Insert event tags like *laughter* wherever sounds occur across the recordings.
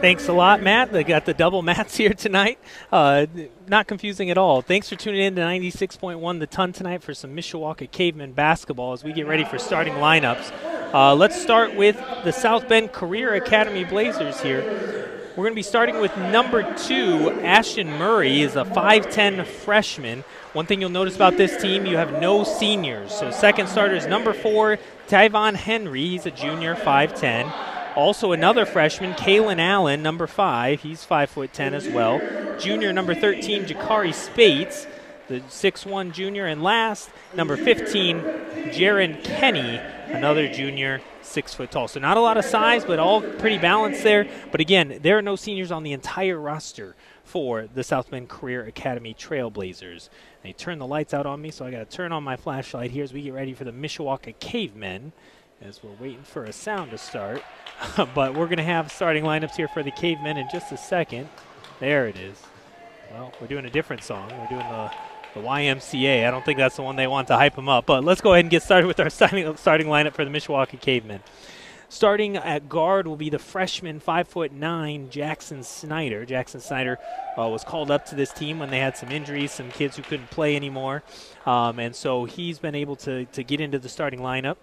Thanks a lot, Matt. They got the double *laughs* mats here tonight. Uh, not confusing at all. Thanks for tuning in to 96.1 The Ton tonight for some Mishawaka Cavemen basketball as we get ready for starting lineups. Uh, let's start with the South Bend Career Academy Blazers here. We're going to be starting with number two, Ashton Murray is a 5'10 freshman. One thing you'll notice about this team, you have no seniors. So second starter is number four, Tyvon Henry. He's a junior, 5'10. Also, another freshman, Kalen Allen, number five. He's five foot ten as well. Junior, number 13, Jakari Spates, the six-one junior. And last, number 15, Jaron Kenny, another junior, six foot tall. So, not a lot of size, but all pretty balanced there. But again, there are no seniors on the entire roster for the South Bend Career Academy Trailblazers. They turn the lights out on me, so I got to turn on my flashlight here as we get ready for the Mishawaka Cavemen as we're waiting for a sound to start. *laughs* but we're going to have starting lineups here for the Cavemen in just a second. There it is. Well, we're doing a different song. We're doing the, the YMCA. I don't think that's the one they want to hype them up. But let's go ahead and get started with our *laughs* starting, starting lineup for the Mishawaka Cavemen. Starting at guard will be the freshman, five foot nine, Jackson Snyder. Jackson Snyder uh, was called up to this team when they had some injuries, some kids who couldn't play anymore, um, and so he's been able to to get into the starting lineup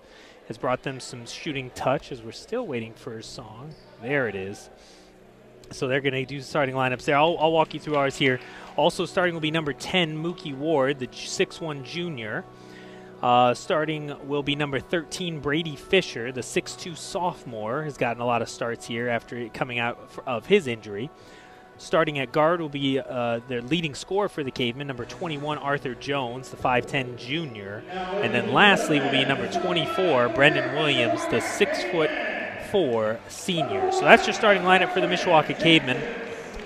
has brought them some shooting touch as we're still waiting for a song. There it is. So they're going to do starting lineups there. I'll, I'll, walk you through ours here. Also starting will be number 10, Mookie Ward, the 6'1 junior. Uh, starting will be number 13, Brady Fisher, the 6'2 sophomore. Has gotten a lot of starts here after coming out of his injury. Starting at guard will be uh, their leading scorer for the Cavemen, number 21, Arthur Jones, the 5'10 junior. And then lastly will be number 24, Brendan Williams, the 6'4 senior. So that's your starting lineup for the Mishawaka Cavemen.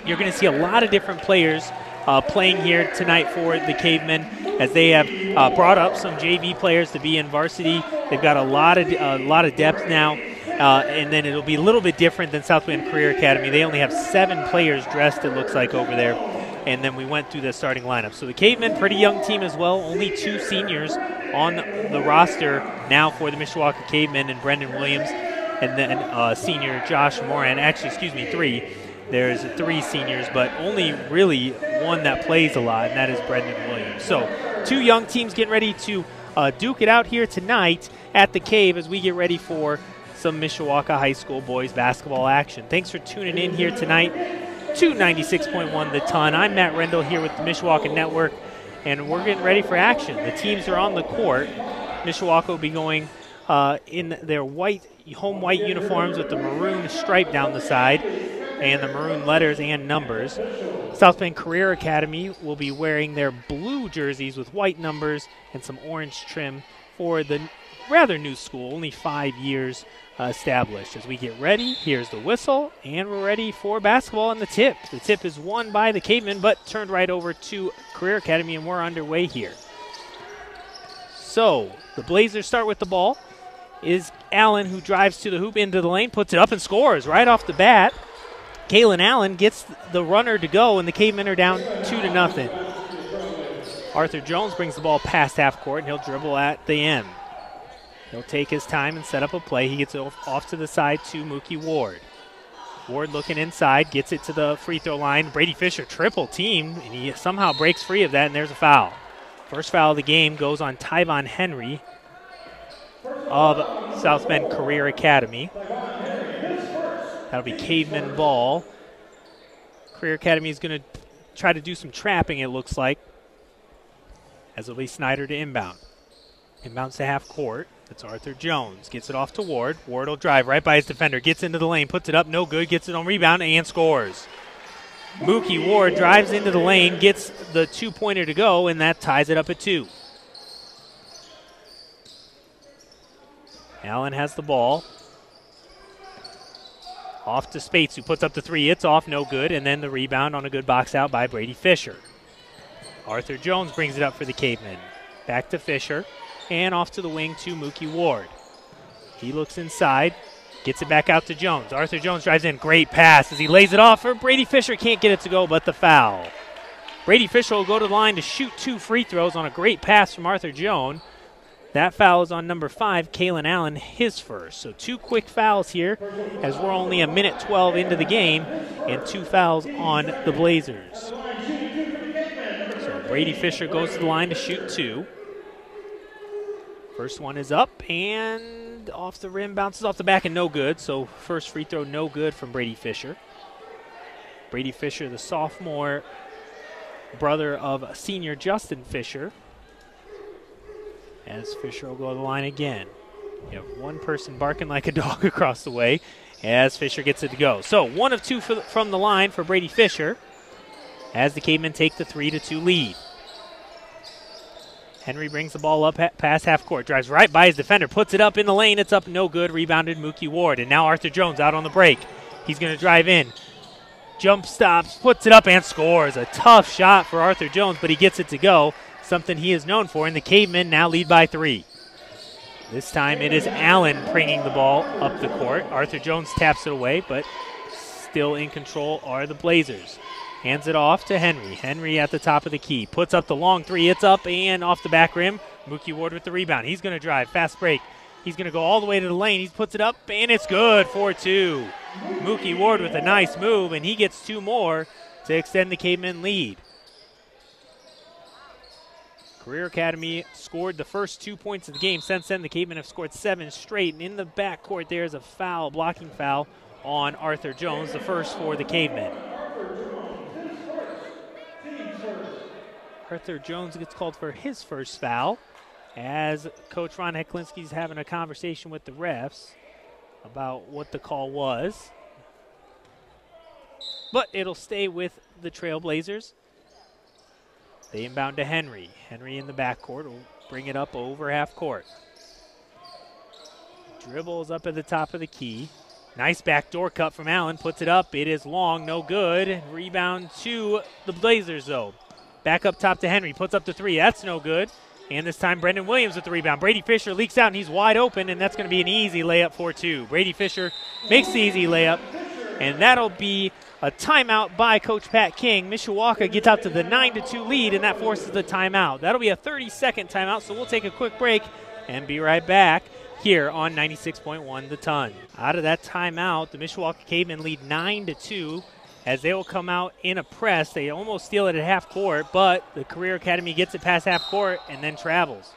You're going to see a lot of different players uh, playing here tonight for the Cavemen as they have uh, brought up some JV players to be in varsity. They've got a lot of a lot of depth now. Uh, and then it'll be a little bit different than South Bend Career Academy. They only have seven players dressed, it looks like, over there. And then we went through the starting lineup. So the Cavemen, pretty young team as well. Only two seniors on the roster now for the Mishawaka Cavemen and Brendan Williams. And then uh, senior Josh Moran. Actually, excuse me, three. There's three seniors, but only really one that plays a lot, and that is Brendan Williams. So two young teams getting ready to uh, duke it out here tonight at the Cave as we get ready for some Mishawaka High School boys basketball action. Thanks for tuning in here tonight to 96.1 The Ton. I'm Matt Rendell here with the Mishawaka Network, and we're getting ready for action. The teams are on the court. Mishawaka will be going uh, in their white, home white uniforms with the maroon stripe down the side and the maroon letters and numbers. South Bend Career Academy will be wearing their blue jerseys with white numbers and some orange trim for the rather new school, only five years established. As we get ready, here's the whistle, and we're ready for basketball and the tip. The tip is won by the Cavemen, but turned right over to Career Academy, and we're underway here. So the Blazers start with the ball. Is Allen who drives to the hoop into the lane, puts it up and scores right off the bat. Kalen Allen gets the runner to go, and the Cavemen are down two to nothing. Arthur Jones brings the ball past half court, and he'll dribble at the end. He'll take his time and set up a play. He gets off, to the side to Mookie Ward. Ward looking inside, gets it to the free throw line. Brady Fisher triple team, and he somehow breaks free of that, and there's a foul. First foul of the game goes on Tyvon Henry of South Bend Career Academy. That'll be caveman ball. Career Academy is going to try to do some trapping, it looks like, as it'll be Snyder to inbound. Inbounds to half court. It's Arthur Jones. Gets it off to Ward. Ward will drive right by his defender. Gets into the lane. Puts it up. No good. Gets it on rebound and scores. Mookie Ward drives into the lane. Gets the two pointer to go, and that ties it up at two. Allen has the ball. Off to Spates, who puts up the three. It's off, no good. And then the rebound on a good box out by Brady Fisher. Arthur Jones brings it up for the Cavemen. Back to Fisher. And off to the wing to Mookie Ward. He looks inside, gets it back out to Jones. Arthur Jones drives in. Great pass as he lays it off for Brady Fisher. Can't get it to go, but the foul. Brady Fisher will go to the line to shoot two free throws on a great pass from Arthur Jones. That foul is on number five, Kalen Allen, his first. So two quick fouls here as we're only a minute 12 into the game, and two fouls on the Blazers. So Brady Fisher goes to the line to shoot two. First one is up and off the rim, bounces off the back and no good. So first free throw, no good from Brady Fisher. Brady Fisher, the sophomore brother of senior Justin Fisher. As Fisher will go to the line again. You have one person barking like a *laughs* dog across the way as Fisher gets it to go. So one of two from the line for Brady Fisher as the Cavemen take the 3 to 2 lead. Henry brings the ball up past half court, drives right by his defender, puts it up in the lane. It's up, no good. Rebounded Mookie Ward. And now Arthur Jones out on the break. He's going to drive in. Jump stops, puts it up, and scores. A tough shot for Arthur Jones, but he gets it to go. Something he is known for. And the Cavemen now lead by three. This time it is Allen bringing the ball up the court. Arthur Jones taps it away, but still in control are the Blazers. Hands it off to Henry. Henry at the top of the key. Puts up the long three. It's up and off the back rim. Mookie Ward with the rebound. He's going to drive. Fast break. He's going to go all the way to the lane. He puts it up and it's good. 4 2. Mookie Ward with a nice move, and he gets two more to extend the Cavemen lead. Career Academy scored the first two points of the game. Since then, the Cavemen have scored seven straight. And in the backcourt, there's a foul, blocking foul on Arthur Jones, the first for the Cavemen. Arthur Jones gets called for his first foul as Coach Ron Heklinski's having a conversation with the refs about what the call was. But it'll stay with the Trailblazers. They inbound to Henry. Henry in the backcourt will bring it up over half court. Dribbles up at the top of the key. Nice backdoor cut from Allen. Puts it up. It is long. No good. Rebound to the Blazers, though. Back up top to Henry. Puts up the three. That's no good. And this time, Brendan Williams with the rebound. Brady Fisher leaks out, and he's wide open, and that's going to be an easy layup for two. Brady Fisher makes the easy layup, and that'll be a timeout by Coach Pat King. Mishawaka gets out to the 9 to 2 lead, and that forces the timeout. That'll be a 30 second timeout, so we'll take a quick break and be right back here on 96.1 The Ton. Out of that timeout, the Mishawaka Cavemen lead 9 to 2 as they will come out in a press. They almost steal it at half court, but the Career Academy gets it past half court and then travels.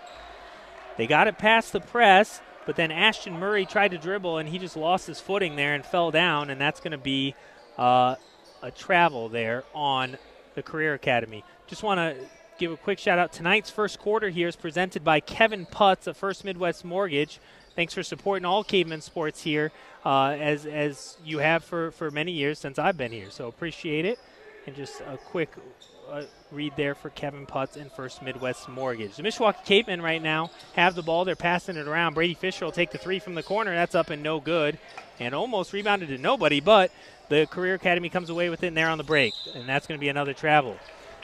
They got it past the press, but then Ashton Murray tried to dribble and he just lost his footing there and fell down, and that's going to be uh, a travel there on the Career Academy. Just want to give a quick shout out. Tonight's first quarter here is presented by Kevin Putz of First Midwest Mortgage. Thanks for supporting all caveman sports here, uh, as as you have for, for many years since I've been here. So appreciate it. And just a quick uh, read there for Kevin Putz and First Midwest Mortgage. The Mishawaka Cavemen right now have the ball. They're passing it around. Brady Fisher will take the three from the corner. That's up and no good. And almost rebounded to nobody, but the Career Academy comes away with it there on the break. And that's going to be another travel.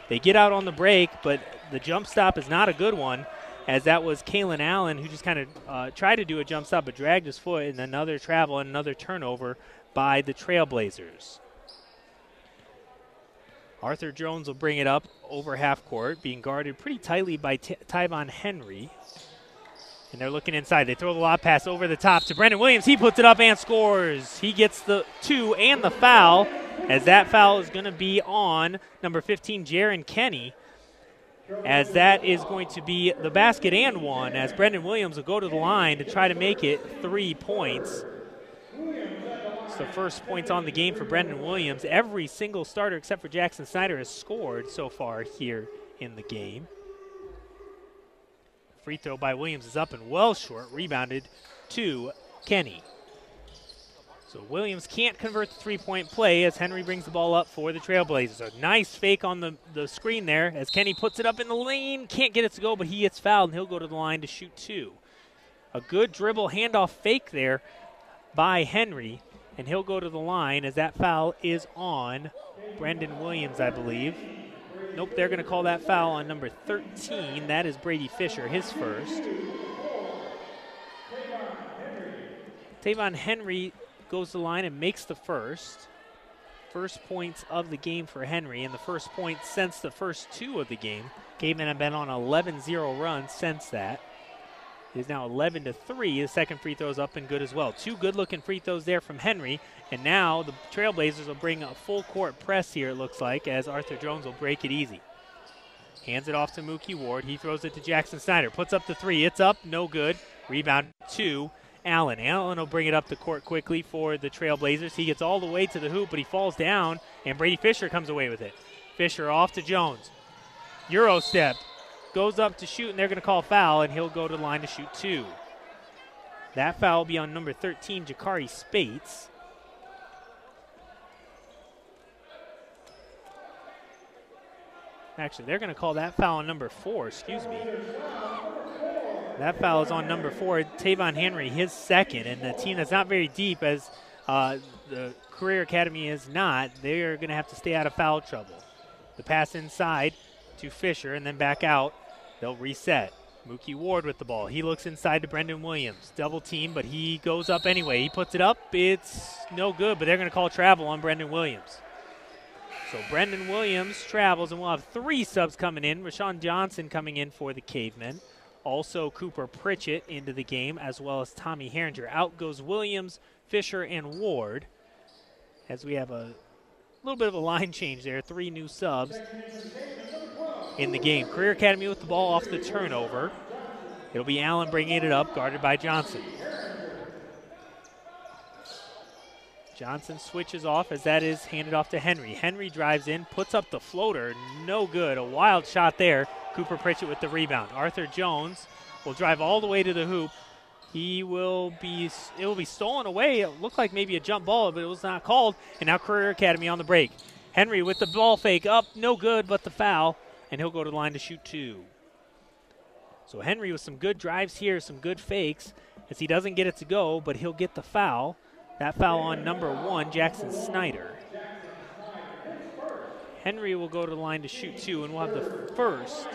They get out on the break, but the jump stop is not a good one as that was Kalen Allen who just kind of uh, tried to do a jump stop but dragged his foot and another travel and another turnover by the Trailblazers. Arthur Jones will bring it up over half court, being guarded pretty tightly by T- Tyvon Henry. And they're looking inside. They throw the lob pass over the top to Brendan Williams. He puts it up and scores. He gets the two and the foul, as that foul is going to be on number 15, Jaron Kenny as that is going to be the basket and one, as Brendan Williams will go to the line to try to make it three points. It's the first points on the game for Brendan Williams. Every single starter except for Jackson Snyder has scored so far here in the game. Free throw by Williams is up and well short, rebounded to Kenny. So Williams can't convert the three point play as Henry brings the ball up for the Trailblazers. A nice fake on the, the screen there as Kenny puts it up in the lane. Can't get it to go, but he gets fouled and he'll go to the line to shoot two. A good dribble handoff fake there by Henry and he'll go to the line as that foul is on Brendan Williams, I believe. Nope, they're going to call that foul on number 13. That is Brady Fisher, his first. Tavon Henry goes to the line and makes the first. First points of the game for Henry, and the first point since the first two of the game. Cavemen have been on 11 0 run since that. It is now 11 to 3. The second free throw is up and good as well. Two good looking free throws there from Henry. And now the Trailblazers will bring a full court press here, it looks like, as Arthur Jones will break it easy. Hands it off to Mookie Ward. He throws it to Jackson Snyder. Puts up the three. It's up. No good. Rebound two. Allen. Allen will bring it up the court quickly for the Trailblazers. He gets all the way to the hoop, but he falls down, and Brady Fisher comes away with it. Fisher off to Jones. Euro step goes up to shoot, and they're going to call foul, and he'll go to the line to shoot two. That foul will be on number 13, Jakari Spates. Actually, they're going to call that foul on number four, excuse me. That foul is on number four, Tavon Henry, his second, and the team that's not very deep as uh, the Career Academy is not, they are going to have to stay out of foul trouble. The pass inside to Fisher and then back out They'll reset. Mookie Ward with the ball. He looks inside to Brendan Williams. Double team, but he goes up anyway. He puts it up. It's no good, but they're going to call travel on Brendan Williams. So Brendan Williams travels, and we'll have three subs coming in. Rashawn Johnson coming in for the Cavemen. Also, Cooper Pritchett into the game, as well as Tommy Herringer. Out goes Williams, Fisher, and Ward. As we have a little bit of a line change there. Three new subs in the game. Career Academy with the ball off the turnover. It'll be Allen bringing it up, guarded by Johnson. Johnson switches off as that is handed off to Henry. Henry drives in, puts up the floater. No good. A wild shot there. Cooper Pritchett with the rebound. Arthur Jones will drive all the way to the hoop. He will be it will be stolen away. It looked like maybe a jump ball, but it was not called. And now Career Academy on the break. Henry with the ball fake up, no good, but the foul and he'll go to the line to shoot two. So Henry with some good drives here, some good fakes, as he doesn't get it to go, but he'll get the foul. That foul on number one, Jackson Snyder. Henry will go to the line to shoot two, and we'll have the first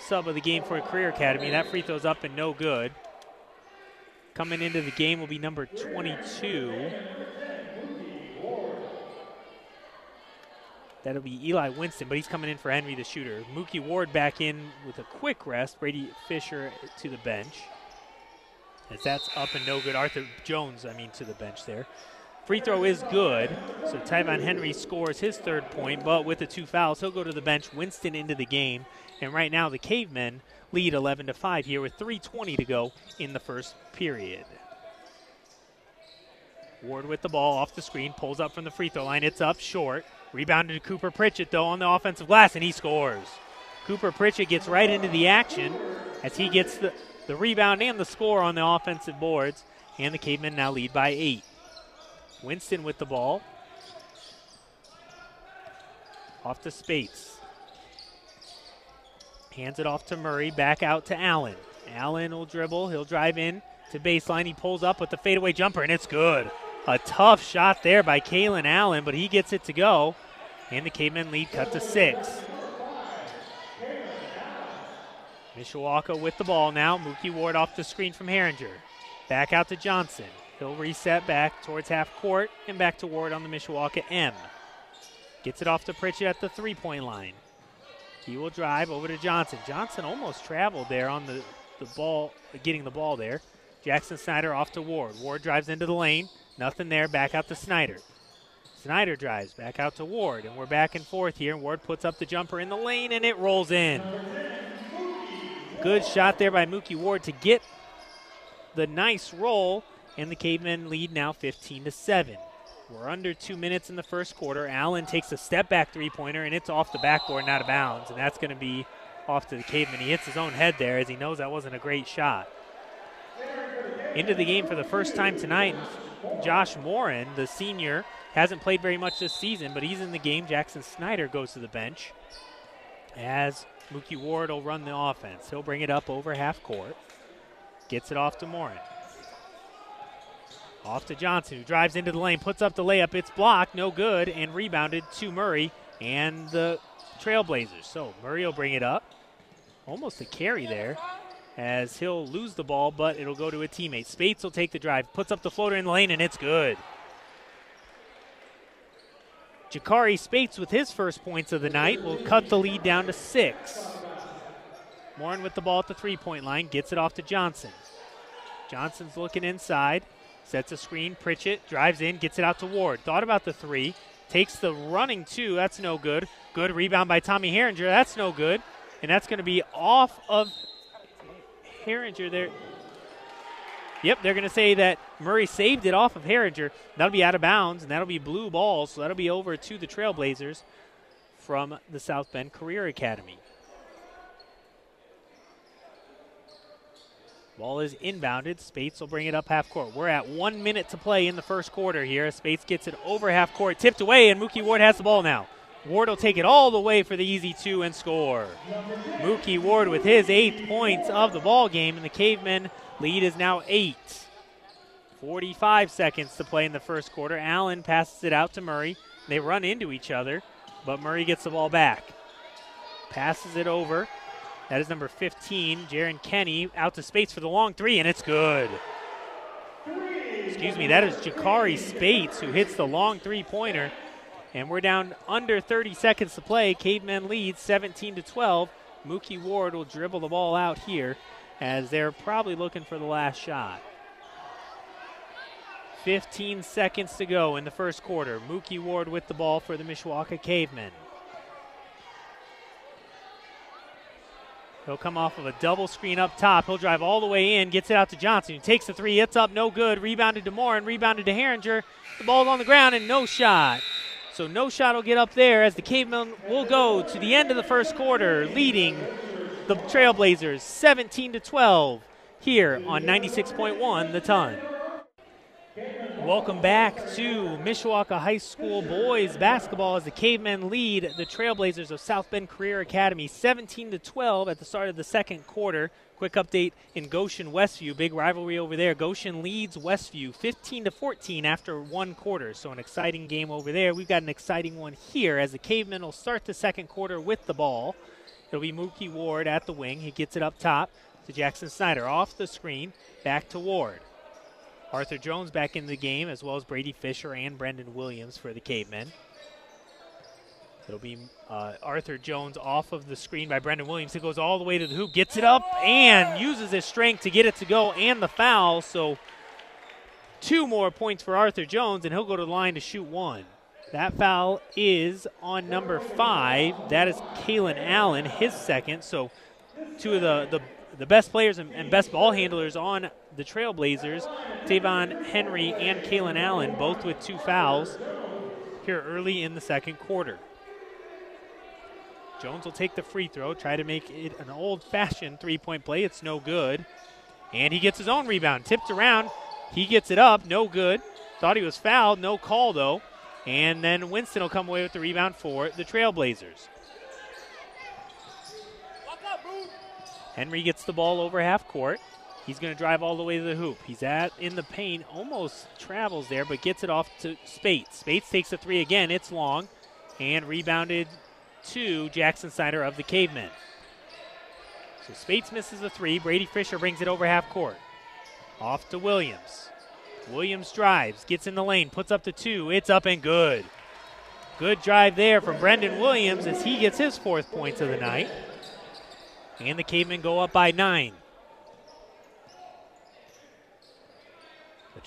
sub of the game for a Career Academy. That free throw's up and no good. Coming into the game will be number 22, That'll be Eli Winston, but he's coming in for Henry the shooter. Mookie Ward back in with a quick rest. Brady Fisher to the bench. As that's up and no good. Arthur Jones, I mean, to the bench there. Free throw is good. So Tyvon Henry scores his third point, but with the two fouls, he'll go to the bench. Winston into the game. And right now, the Cavemen lead 11 to 5 here with 3.20 to go in the first period. Ward with the ball off the screen, pulls up from the free throw line. It's up short. Rebounded to Cooper Pritchett, though, on the offensive glass, and he scores. Cooper Pritchett gets right into the action as he gets the, the rebound and the score on the offensive boards, and the Cavemen now lead by eight. Winston with the ball. Off to Spates. Hands it off to Murray, back out to Allen. Allen will dribble, he'll drive in to baseline. He pulls up with the fadeaway jumper, and it's good. A tough shot there by Kalen Allen, but he gets it to go. And the Cavemen lead cut to six. Mishawaka with the ball now. Mookie Ward off the screen from Herringer. Back out to Johnson. He'll reset back towards half court and back to Ward on the Mishawaka M. Gets it off to Pritchett at the three point line. He will drive over to Johnson. Johnson almost traveled there on the, the ball, getting the ball there. Jackson Snyder off to Ward. Ward drives into the lane. Nothing there. Back out to Snyder. Snyder drives back out to Ward, and we're back and forth here. Ward puts up the jumper in the lane, and it rolls in. Good shot there by Mookie Ward to get the nice roll, and the Cavemen lead now 15 to 7. We're under two minutes in the first quarter. Allen takes a step back three pointer, and it's off the backboard and out of bounds, and that's going to be off to the Cavemen. He hits his own head there as he knows that wasn't a great shot. Into the game for the first time tonight, Josh Morin, the senior, hasn't played very much this season, but he's in the game. Jackson Snyder goes to the bench as Mookie Ward will run the offense. He'll bring it up over half court, gets it off to Morin. Off to Johnson, who drives into the lane, puts up the layup. It's blocked, no good, and rebounded to Murray and the Trailblazers. So Murray will bring it up. Almost a carry there as he'll lose the ball, but it'll go to a teammate. Spates will take the drive, puts up the floater in the lane, and it's good. Jakari Spates with his first points of the night will cut the lead down to six. Morin with the ball at the three point line, gets it off to Johnson. Johnson's looking inside, sets a screen. Pritchett drives in, gets it out to Ward. Thought about the three, takes the running two. That's no good. Good rebound by Tommy Herringer. That's no good. And that's going to be off of Herringer there. Yep, they're going to say that Murray saved it off of Herringer. That'll be out of bounds, and that'll be blue ball, so that'll be over to the Trailblazers from the South Bend Career Academy. Ball is inbounded. Spates will bring it up half court. We're at one minute to play in the first quarter here. Spates gets it over half court, tipped away, and Mookie Ward has the ball now. Ward will take it all the way for the easy two and score. Mookie Ward with his eighth points of the ball game, and the Cavemen lead is now eight. 45 seconds to play in the first quarter. Allen passes it out to Murray. They run into each other, but Murray gets the ball back. Passes it over that is number 15, Jaron Kenny, out to Spates for the long three, and it's good. Excuse me, that is Jakari Spates who hits the long three pointer. And we're down under 30 seconds to play. Cavemen lead 17 to 12. Mookie Ward will dribble the ball out here as they're probably looking for the last shot. 15 seconds to go in the first quarter. Mookie Ward with the ball for the Mishawaka Cavemen. He'll come off of a double screen up top. He'll drive all the way in, gets it out to Johnson. He takes the three, it's up, no good. Rebounded to Moore and rebounded to Herringer. The ball's on the ground and no shot. So no shot will get up there as the Cavemen will go to the end of the first quarter, leading the Trailblazers 17 to 12 here on 96.1 The Ton. Welcome back to Mishawaka High School boys basketball as the Cavemen lead the Trailblazers of South Bend Career Academy 17 to 12 at the start of the second quarter. Quick update in Goshen Westview, big rivalry over there. Goshen leads Westview 15 to 14 after one quarter, so an exciting game over there. We've got an exciting one here as the Cavemen will start the second quarter with the ball. It'll be Mookie Ward at the wing. He gets it up top to Jackson Snyder off the screen, back to Ward. Arthur Jones back in the game, as well as Brady Fisher and Brendan Williams for the Cavemen. It'll be uh, Arthur Jones off of the screen by Brendan Williams. He goes all the way to the hoop, gets it up, and uses his strength to get it to go, and the foul. So two more points for Arthur Jones, and he'll go to the line to shoot one. That foul is on number five. That is Kalen Allen, his second. So two of the, the the best players and, and, best ball handlers on the Trailblazers, Tavon Henry and Kalen Allen, both with two fouls here early in the second quarter. Jones will take the free throw, try to make it an old fashioned three point play. It's no good. And he gets his own rebound. Tipped around. He gets it up. No good. Thought he was fouled. No call, though. And then Winston will come away with the rebound for the Trailblazers. Henry gets the ball over half court. He's going to drive all the way to the hoop. He's at in the paint, almost travels there, but gets it off to Spates. Spates takes the three again. It's long and rebounded to Jackson Snyder of the Cavemen. So Spates misses the three. Brady Fisher brings it over half court. Off to Williams. Williams drives, gets in the lane, puts up the two. It's up and good. Good drive there from Brendan Williams as he gets his fourth points of the night. And the Cavemen go up by nine.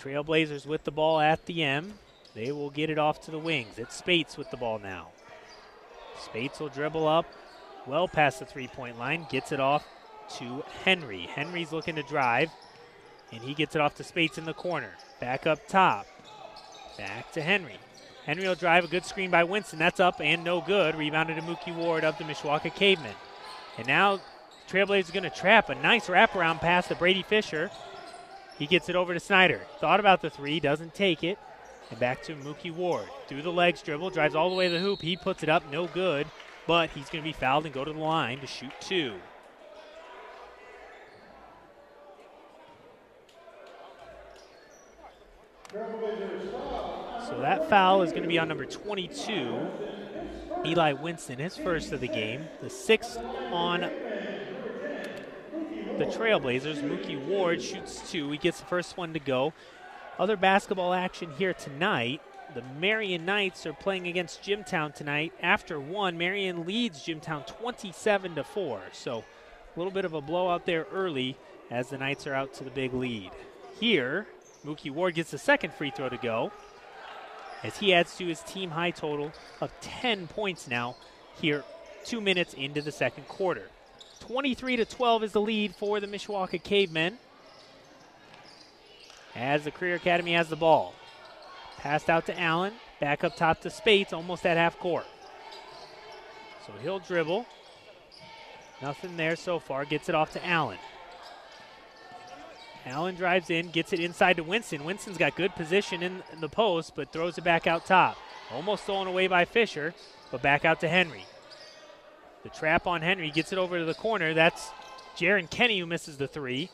Trailblazers with the ball at the M. They will get it off to the wings. It's Spates with the ball now. Spates will dribble up well past the three point line, gets it off to Henry. Henry's looking to drive, and he gets it off to Spates in the corner. Back up top. Back to Henry. Henry will drive a good screen by Winston. That's up and no good. Rebounded to Mookie Ward of the Mishawaka Cavemen. And now Trailblazers going to trap a nice wraparound pass to Brady Fisher. He gets it over to Snyder. Thought about the three, doesn't take it. And back to Mookie Ward. Through the legs dribble, drives all the way to the hoop. He puts it up, no good. But he's going to be fouled and go to the line to shoot two. So that foul is going to be on number 22, Eli Winston, his first of the game. The sixth on the Trailblazers. Mookie Ward shoots two. He gets the first one to go. Other basketball action here tonight. The Marian Knights are playing against Jimtown tonight. After one, Marian leads Jimtown 27 to 4. So a little bit of a blowout there early as the Knights are out to the big lead. Here, Mookie Ward gets the second free throw to go as he adds to his team high total of 10 points now here 2 minutes into the second quarter. 23 to 12 is the lead for the Mishawaka Cavemen. As the Career Academy has the ball. Passed out to Allen. Back up top to Spates, almost at half court. So he'll dribble. Nothing there so far. Gets it off to Allen. Allen drives in, gets it inside to Winston. Winston's got good position in, the post, but throws it back out top. Almost stolen away by Fisher, but back out to Henry. The trap on Henry gets it over to the corner. That's Jaron Kenny who misses the three.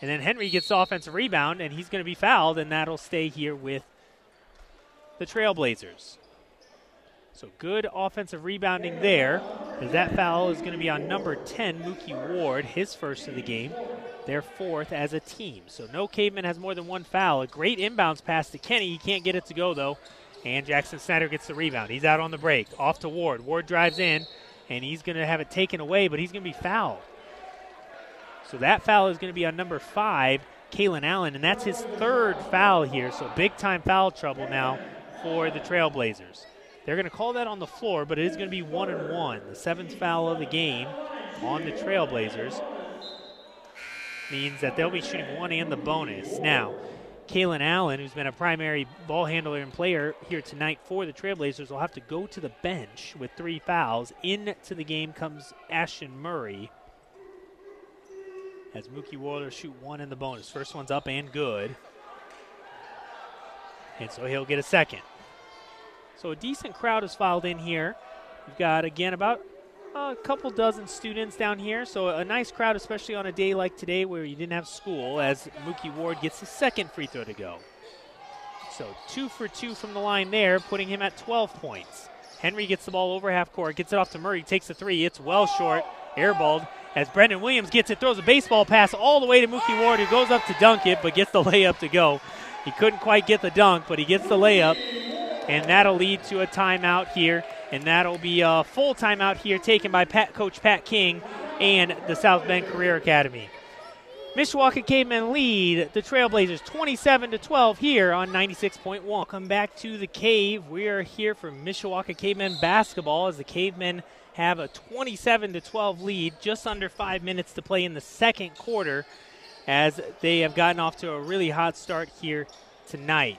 And then Henry gets the offensive rebound, and he's going to be fouled, and that'll stay here with the Trailblazers. So good offensive rebounding there, as that foul is going to be on number 10, Mookie Ward, his first of the game. Their fourth as a team. So no caveman has more than one foul. A great inbounds pass to Kenny. He can't get it to go, though. And Jackson Snyder gets the rebound. He's out on the break. Off to Ward. Ward drives in, and he's going to have it taken away, but he's going to be fouled. So that foul is going to be on number five, Kalen Allen, and that's his third foul here. So big time foul trouble now for the Trailblazers. They're going to call that on the floor, but it is going to be one and one. The seventh foul of the game on the Trailblazers means that they'll be shooting one and the bonus. Now, Kalen Allen, who's been a primary ball handler and player here tonight for the Trailblazers, will have to go to the bench with three fouls. Into the game comes Ashton Murray as Mookie Ward shoot one in the bonus. First one's up and good. And so he'll get a second. So a decent crowd has filed in here. We've got, again, about a couple dozen students down here. So a nice crowd, especially on a day like today where you didn't have school, as Mookie Ward gets his second free throw to go. So two for two from the line there, putting him at 12 points. Henry gets the ball over half court, gets it off to Murray, takes the three. It's well short, airballed as Brendan Williams gets it, throws a baseball pass all the way to Mookie Ward, who goes up to dunk it, but gets the *laughs* layup to go. He couldn't quite get the dunk, but he gets the layup, and that'll lead to a timeout here, and that'll be a full timeout here taken by Pat, Coach Pat King and the South Bend Career Academy. Mishawaka Cavemen lead the Trailblazers 27 to 12 here on 96.1. Come back to the cave. We are here for Mishawaka Cavemen basketball as the Cavemen have a 27 to 12 lead, just under five minutes to play in the second quarter, as they have gotten off to a really hot start here tonight.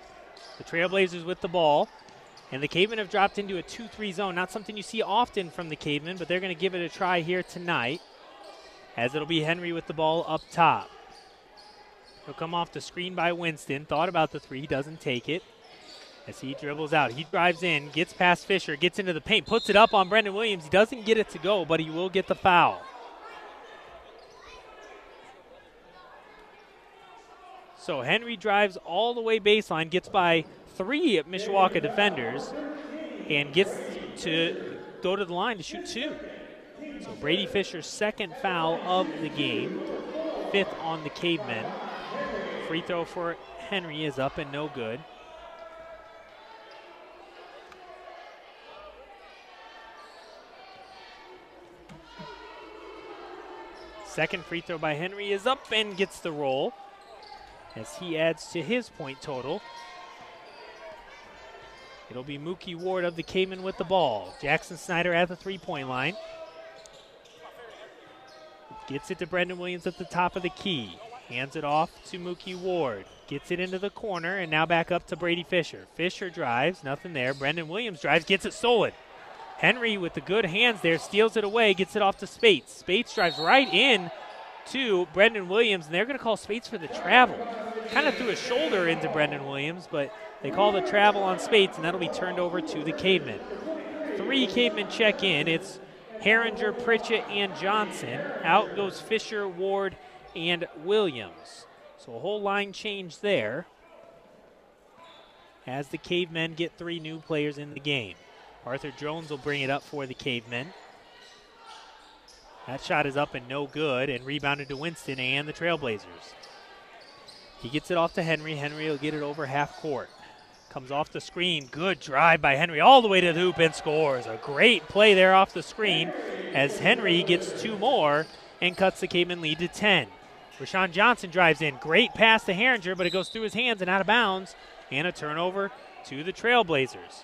The Trailblazers with the ball, and the Cavemen have dropped into a 2 3 zone. Not something you see often from the Cavemen, but they're going to give it a try here tonight, as it'll be Henry with the ball up top. He'll come off the screen by Winston. Thought about the three, doesn't take it as he dribbles out. He drives in, gets past Fisher, gets into the paint, puts it up on Brendan Williams. He doesn't get it to go, but he will get the foul. So Henry drives all the way baseline, gets by three Mishawaka defenders, and gets to go to the line to shoot two. So Brady Fisher's second foul of the game, fifth on the Cavemen. Free throw for Henry is up and no good. Second free throw by Henry is up and gets the roll as he adds to his point total. It'll be Mookie Ward of the Caveman with the ball. Jackson Snyder at the three point line. Gets it to Brendan Williams at the top of the key. Hands it off to Mookie Ward. Gets it into the corner and now back up to Brady Fisher. Fisher drives, nothing there. Brendan Williams drives, gets it stolen. Henry with the good hands there steals it away, gets it off to Spates. Spates drives right in to Brendan Williams, and they're going to call Spates for the travel. Kind of threw a shoulder into Brendan Williams, but they call the travel on Spates, and that'll be turned over to the Cavemen. Three Cavemen check in. It's Herringer, Pritchett, and Johnson. Out goes Fisher, Ward, and Williams. So a whole line change there. as the Cavemen get three new players in the game. Arthur Jones will bring it up for the Cavemen. That shot is up and no good, and rebounded to Winston and the Trailblazers. He gets it off to Henry. Henry will get it over half court. Comes off the screen. Good drive by Henry all the way to the hoop and scores. A great play there off the screen as Henry gets two more and cuts the Caveman lead to 10. Rashawn Johnson drives in. Great pass to Herringer, but it goes through his hands and out of bounds. And a turnover to the Trailblazers.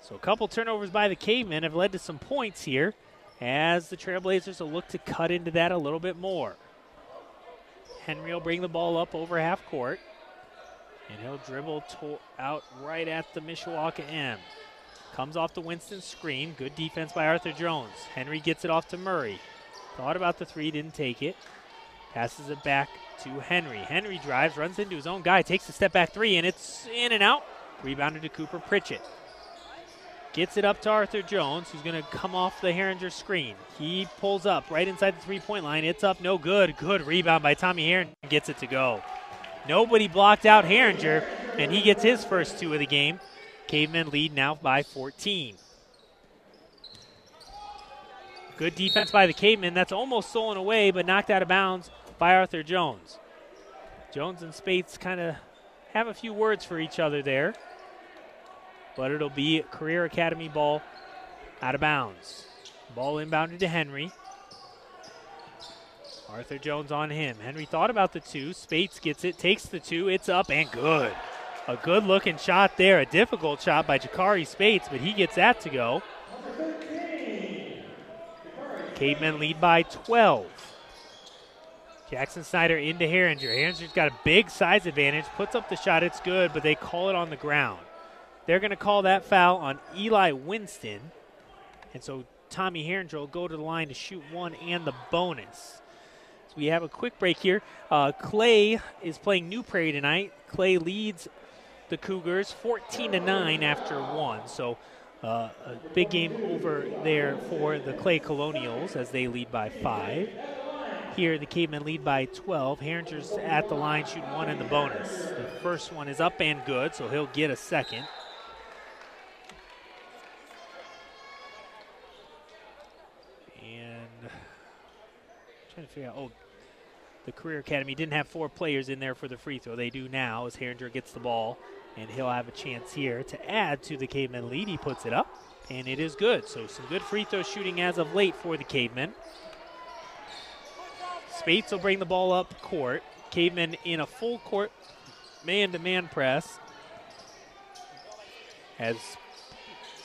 So a couple turnovers by the Cavemen have led to some points here as the Trailblazers will look to cut into that a little bit more. Henry will bring the ball up over half court. And he'll dribble to- out right at the Mishawaka M. Comes off the Winston screen. Good defense by Arthur Jones. Henry gets it off to Murray. Thought about the three, didn't take it. Passes it back to Henry. Henry drives, runs into his own guy, takes a step back three, and it's in and out. Rebounded to Cooper Pritchett. Gets it up to Arthur Jones, who's going to come off the Herringer screen. He pulls up right inside the three point line. It's up, no good. Good rebound by Tommy Herringer. Gets it to go. Nobody blocked out Herringer, and he gets his first two of the game. Cavemen lead now by 14. Good defense by the Cavemen. That's almost stolen away, but knocked out of bounds by Arthur Jones. Jones and Spates kind of have a few words for each other there, but it'll be Career Academy ball out of bounds. Ball inbounded to Henry. Arthur Jones on him. Henry thought about the two. Spates gets it, takes the two. It's up and good. A good looking shot there. A difficult shot by Jakari Spates, but he gets that to go. Cavemen lead by 12. Jackson Snyder into Herringer. Herringer's got a big size advantage, puts up the shot. It's good, but they call it on the ground. They're going to call that foul on Eli Winston. And so Tommy Herringer will go to the line to shoot one and the bonus. So we have a quick break here. Uh, Clay is playing New Prairie tonight. Clay leads the Cougars 14 to 9 after one. So uh, a big game over there for the Clay Colonials as they lead by five. Here, the Cavemen lead by 12. Herringer's at the line shooting one in the bonus. The first one is up and good, so he'll get a second. Trying to figure out. Oh, the Career Academy didn't have four players in there for the free throw. They do now as Herringer gets the ball, and he'll have a chance here to add to the Cavemen lead. He puts it up, and it is good. So some good free throw shooting as of late for the Cavemen. Spates will bring the ball up court. Cavemen in a full court man-to-man press as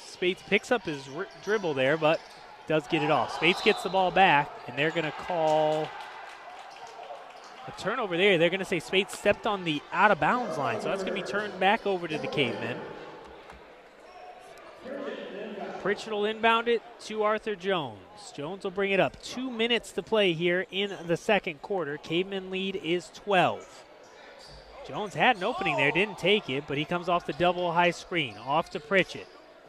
Spates picks up his r- dribble there, but does get it off. Spates gets the ball back, and they're going to call a turnover there. They're going to say Spates stepped on the out of bounds line, so that's going to be turned back over to the Cavemen. Pritchett will inbound it to Arthur Jones. Jones will bring it up. Two minutes to play here in the second quarter. Caveman lead is 12. Jones had an opening there, didn't take it, but he comes off the double high screen. Off to Pritchett.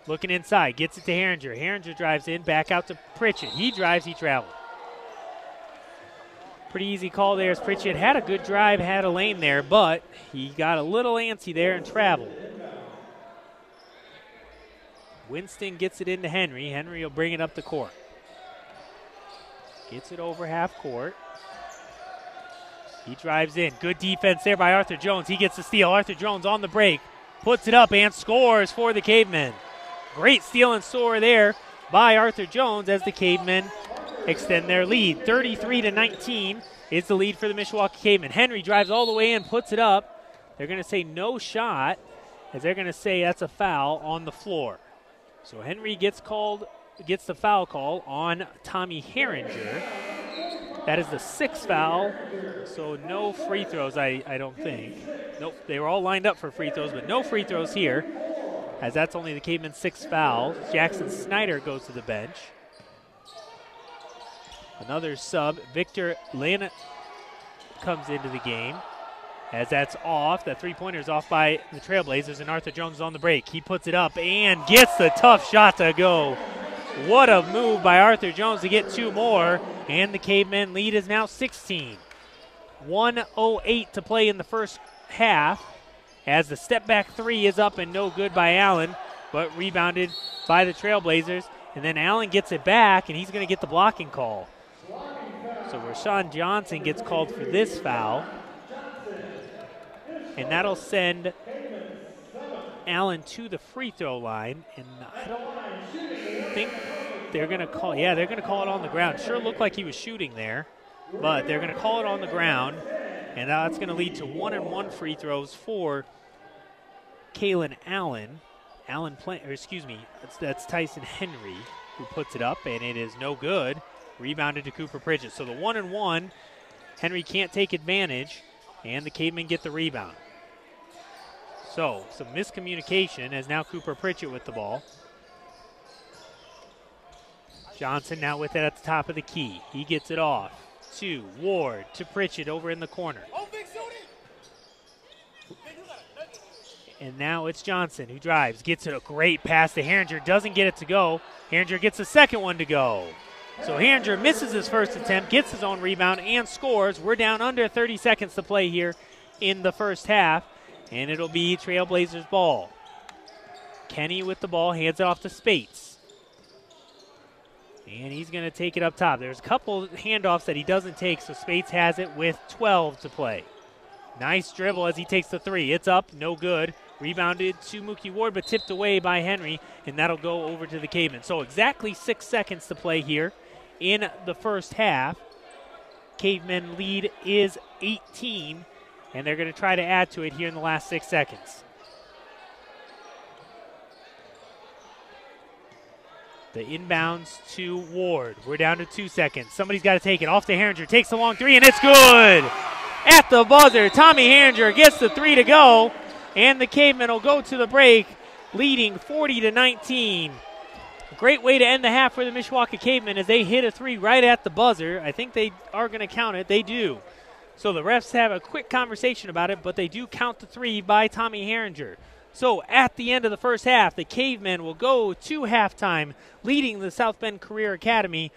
Looking inside, gets it to Herringer. Herringer drives in, back out to Pritchett. He drives, he travels. Pretty easy call there as Pritchett had a good drive, had a lane there, but he got a little antsy there and traveled. Winston gets it into Henry. Henry will bring it up the court. Gets it over half court. He drives in. Good defense there by Arthur Jones. He gets the steal. Arthur Jones on the break. Puts it up and scores for the Cavemen. Great steal and score there by Arthur Jones as the Cavemen extend their lead. 33 to 19 is the lead for the Mishawaka Cavemen. Henry drives all the way in, puts it up. They're going to say no shot, as they're going to say that's a foul on the floor. So Henry gets called, gets the foul call on Tommy Herringer. That is the sixth foul, so no free throws, I, I don't think. Nope, they were all lined up for free throws, but no free throws here, as that's only the Caveman's sixth foul. Jackson Snyder goes to the bench. Another sub, Victor Lana comes into the game. As that's off, that three pointer is off by the Trailblazers, and Arthur Jones on the break. He puts it up and gets the tough shot to go. What a move by Arthur Jones to get two more, and the Cavemen lead is now 16. 108 to play in the first half, as the step back three is up and no good by Allen, but rebounded by the Trailblazers. And then Allen gets it back, and he's going to get the blocking call. So Rashawn Johnson gets called for this foul. And that'll send Allen to the free throw line. And I don't think they're going to call. Yeah, they're going to call it on the ground. Sure looked like he was shooting there, but they're going to call it on the ground. And that's going to lead to one and one free throws for Kalen Allen. Allen play, or excuse me, that's, that's Tyson Henry who puts it up, and it is no good. Rebounded to Cooper Pritchett. So the one and one, Henry can't take advantage, and the Cavemen get the rebound. So some miscommunication as now Cooper Pritchett with the ball. Johnson now with it at the top of the key. He gets it off to Ward to Pritchett over in the corner. Oh, And now it's Johnson who drives, gets it a great pass to Herringer, doesn't get it to go. Herringer gets the second one to go. So Herringer misses his first attempt, gets his own rebound, and scores. We're down under 30 seconds to play here in the first half, and it'll be Trailblazers ball. Kenny with the ball, hands it off to Spates. And he's going to take it up top. There's a couple handoffs that he doesn't take, so Spates has it with 12 to play. Nice dribble as he takes the three. It's up, no good. Rebounded to Mookie Ward, but tipped away by Henry, and that'll go over to the Cavemen. So exactly six seconds to play here in the first half. Cavemen lead is 18, and they're going to try to add to it here in the last six seconds. The inbounds to Ward. We're down to two seconds. Somebody's got to take it. Off to Herringer. Takes the long three, and it's good. At the buzzer, Tommy Herringer gets the three to go, and the Cavemen will go to the break, leading 40 to 19. Great way to end the half for the Mishawaka Cavemen as they hit a three right at the buzzer. I think they are going to count it. They do. So the refs have a quick conversation about it, but they do count the three by Tommy Herringer. So at the end of the first half, the Cavemen will go to halftime, leading the South Bend Career Academy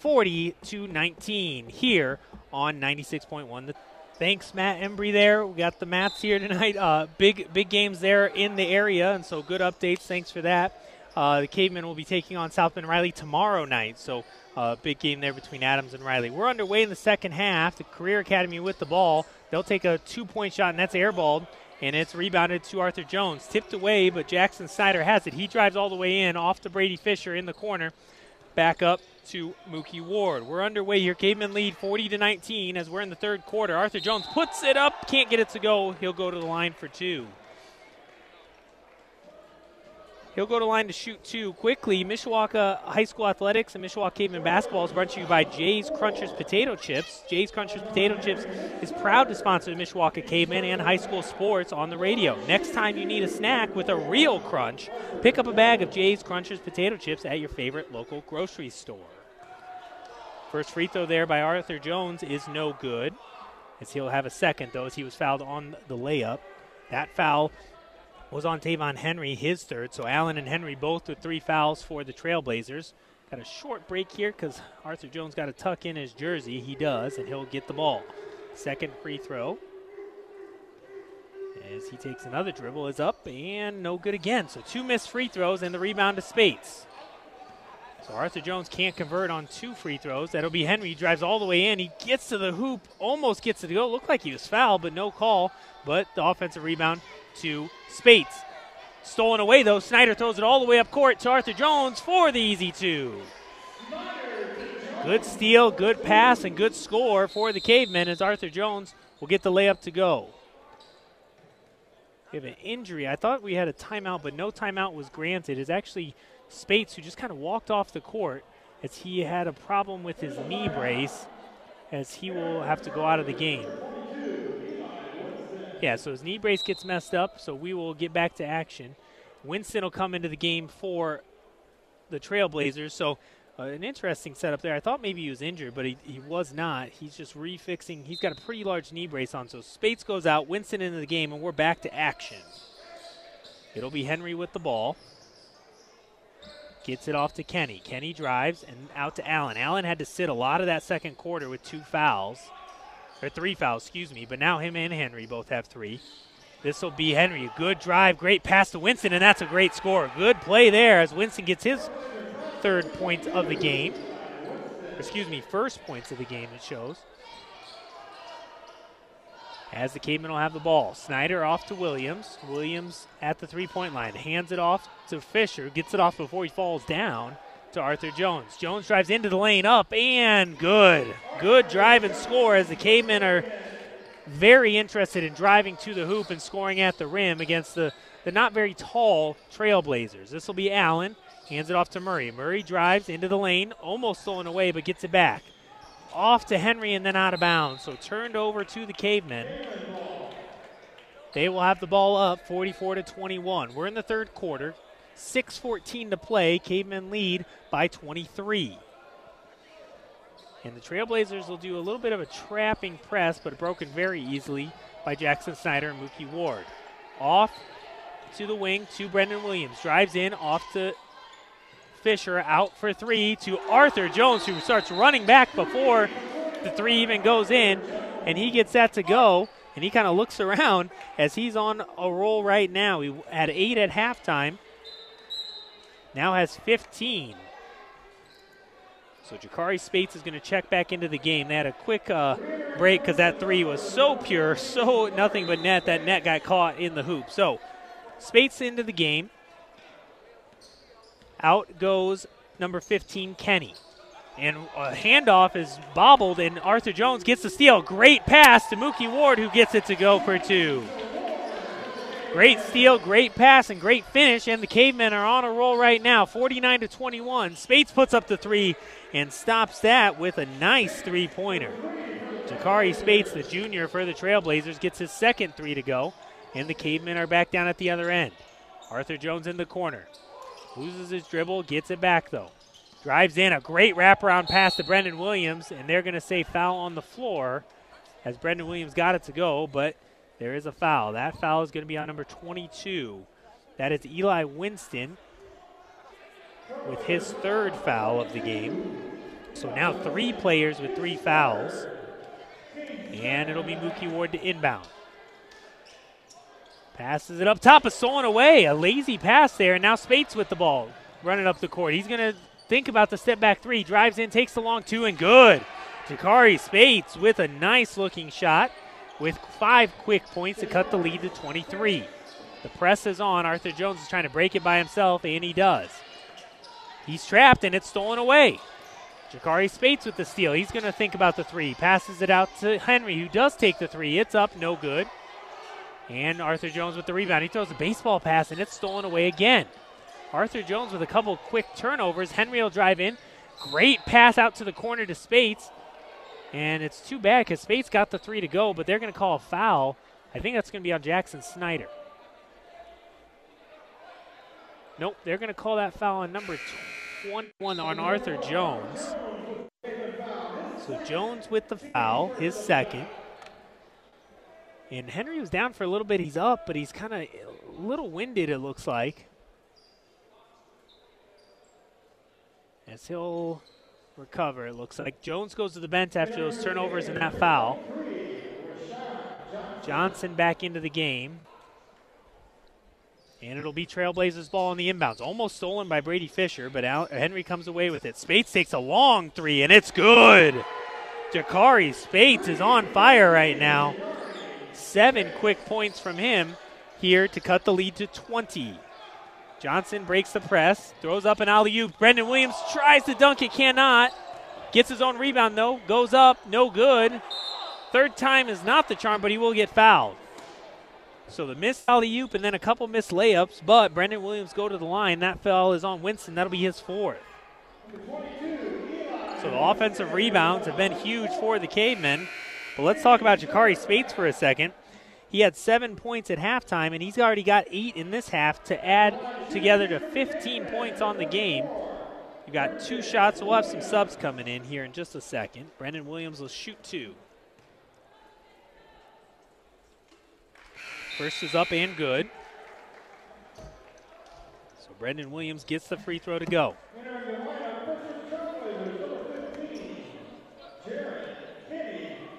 40 to 19 here on 96.1 the Thanks, Matt Embry. There, we got the Mats here tonight. Uh, big, big games there in the area, and so good updates. Thanks for that. Uh, the Cavemen will be taking on South Bend Riley tomorrow night, so uh, big game there between Adams and Riley. We're underway in the second half. The Career Academy with the ball. They'll take a two-point shot, and that's airballed, and it's rebounded to Arthur Jones. Tipped away, but Jackson Snyder has it. He drives all the way in, off to Brady Fisher in the corner. Back up to Mookie Ward. We're underway here. Cavemen lead 40 to 19 as we're in the third quarter. Arthur Jones puts it up, can't get it to go. He'll go to the line for two. He'll go to line to shoot two quickly. Mishawaka High School Athletics and Mishawaka Caveman Basketball is brought to you by Jay's Crunchers Potato Chips. Jay's Crunchers Potato Chips is proud to sponsor the Mishawaka Caveman and high school sports on the radio. Next time you need a snack with a real crunch, pick up a bag of Jay's Crunchers Potato Chips at your favorite local grocery store. First free throw there by Arthur Jones is no good, as he'll have a second, though, as he was fouled on the layup. That foul was on Tavon Henry, his third. So Allen and Henry both with three fouls for the Trailblazers. Got a short break here because Arthur Jones got to tuck in his jersey. He does, and he'll get the ball. Second free throw. As he takes another dribble, is up and no good again. So two missed free throws and the rebound to Spates. So Arthur Jones can't convert on two free throws. That'll be Henry. He drives all the way in. He gets to the hoop, almost gets it to go. Looked like he was fouled, but no call. But the offensive rebound to Spates. Stolen away though. Snyder throws it all the way up court to Arthur Jones for the easy two. Good steal, good pass, and good score for the Cavemen as Arthur Jones will get the layup to go. We have an injury. I thought we had a timeout, but no timeout was granted. It's actually Spates who just kind of walked off the court as he had a problem with his knee brace as he will have to go out of the game. Yeah, so his knee brace gets messed up, so we will get back to action. Winston will come into the game for the Trailblazers. So uh, an interesting setup there. I thought maybe he was injured, but he, he was not. He's just refixing. He's got a pretty large knee brace on. So Spates goes out, Winston into the game, and we're back to action. It'll be Henry with the ball. Gets it off to Kenny. Kenny drives and out to Allen. Allen had to sit a lot of that second quarter with two fouls or three fouls, excuse me. But now him and Henry both have three. This will be Henry. Good drive, great pass to Winston, and that's a great score. Good play there as Winston gets his third point of the game. Excuse me, first points of the game, it shows. As the Cavemen will have the ball. Snyder off to Williams. Williams at the three point line. Hands it off to Fisher. Gets it off before he falls down to Arthur Jones. Jones drives into the lane up and good. Good drive and score as the Cavemen are very interested in driving to the hoop and scoring at the rim against the, the not very tall Trailblazers. This will be Allen. Hands it off to Murray. Murray drives into the lane, almost stolen away, but gets it back. Off to Henry and then out of bounds. So turned over to the Cavemen. They will have the ball up 44 to 21. We're in the third quarter. 6:14 to play. Cavemen lead by 23. And the Trailblazers will do a little bit of a trapping press, but broken very easily by Jackson Snyder and Mookie Ward. Off to the wing to Brendan Williams. Drives in, off to Fisher, out for three to Arthur Jones, who starts running back before the three even goes in, and he gets that to go. And he kind of looks around *laughs* as he's on a roll right now. He had eight at halftime, now has 15. So Jakari Spates is going to check back into the game. They had a quick uh, break because that three was so pure, *laughs* so nothing but net. That net got caught in the hoop. So Spates into the game. Out goes number 15, Kenny. And a handoff is bobbled, and Arthur Jones gets the steal. Great pass to Mookie Ward, who gets it to go for two. Great steal, great pass, and great finish. And the Cavemen are on a roll right now, 49 to 21. Spates puts up the three and stops that with a nice three pointer. Jakari Spates, the junior for the Trailblazers, gets his second three to go. And the Cavemen are back down at the other end. Arthur Jones in the corner. Loses his dribble, gets it back though. Drives in a great wraparound pass to Brendan Williams, and they're going to say foul on the floor as Brendan Williams got it to go, but there is a foul. That foul is going to be on number 22. That is Eli Winston with his third foul of the game. So now three players with three fouls. And it'll be Mookie Ward to inbound. Passes it up top, a stolen away. A lazy pass there, and now Spates with the ball running up the court. He's going to think about the step back three. Drives in, takes the long two, and good. Jakari Spates with a nice looking shot with five quick points to cut the lead to 23. The press is on. Arthur Jones is trying to break it by himself, and he does. He's trapped, and it's stolen away. Jakari Spates with the steal. He's going to think about the three. Passes it out to Henry, who does take the three. It's up, no good. And Arthur Jones with the rebound. He throws a baseball pass, and it's stolen away again. Arthur Jones with a couple quick turnovers. Henry will drive in. Great pass out to the corner to Spates. And it's too bad because Spates got the three to go, but they're going to call a foul. I think that's going to be on Jackson Snyder. Nope, they're going to call that foul on number 21 on Arthur Jones. So Jones with the foul, his second. And Henry was down for a little bit. He's up, but he's kind of a little winded, it looks like. As he'll recover, it looks like. Jones goes to the bench after those turnovers and that foul. Johnson back into the game. And it'll be Trailblazers ball on the inbounds. Almost stolen by Brady Fisher, but Al- Henry comes away with it. Spates takes a long three, and it's good. Jakari Spates is on fire right now. Seven quick points from him here to cut the lead to 20. Johnson breaks the press, throws up an alley oop. Brendan Williams tries to dunk it, cannot. Gets his own rebound though, goes up, no good. Third time is not the charm, but he will get fouled. So the missed alley oop and then a couple missed layups, but Brendan Williams go to the line. That foul is on Winston. That'll be his fourth. So the offensive rebounds have been huge for the Cavemen. But let's talk about Jakari Spates for a second. He had seven points at halftime, and he's already got eight in this half to add together to 15 points on the game. You got two shots. We'll have some subs coming in here in just a second. Brendan Williams will shoot two. First is up and good. So Brendan Williams gets the free throw to go.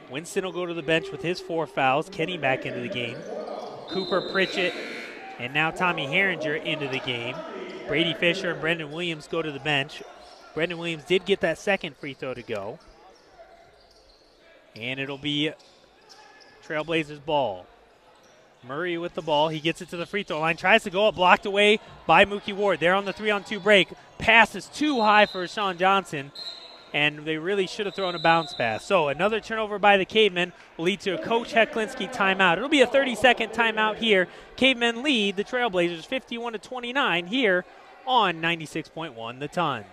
Winston will go to the bench with his four fouls. Kenny back into the game. Cooper Pritchett and now Tommy Herringer into the game. Brady Fisher and Brendan Williams go to the bench. Brendan Williams did get that second free throw to go. And it'll be Trailblazers ball. Murray with the ball. He gets it to the free throw line. Tries to go up, blocked away by Mookie Ward. They're on the three on two break. Pass is too high for Sean Johnson, and they really should have thrown a bounce pass. So another turnover by the Cavemen will lead to a Coach Heclinski timeout. It'll be a 30 second timeout here. Cavemen lead the Trailblazers 51 to 29 here on 96.1 the ton.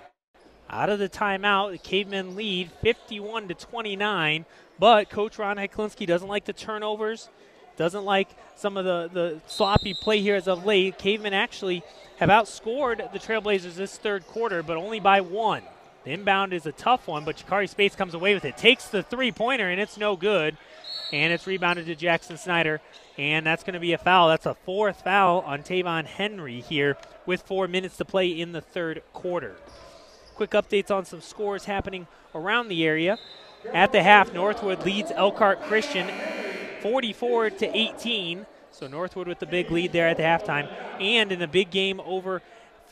Out of the timeout, the Cavemen lead 51 to 29, but Coach Ron Heclinski doesn't like the turnovers. Doesn't like some of the, the sloppy play here as of late. Cavemen actually have outscored the Trailblazers this third quarter, but only by one. The inbound is a tough one, but Jakari Spates comes away with it. Takes the three pointer, and it's no good. And it's rebounded to Jackson Snyder. And that's going to be a foul. That's a fourth foul on Tavon Henry here with four minutes to play in the third quarter. Quick updates on some scores happening around the area. At the half, Northwood leads Elkhart Christian 44 to 18. So Northwood with the big lead there at the halftime, and in the big game over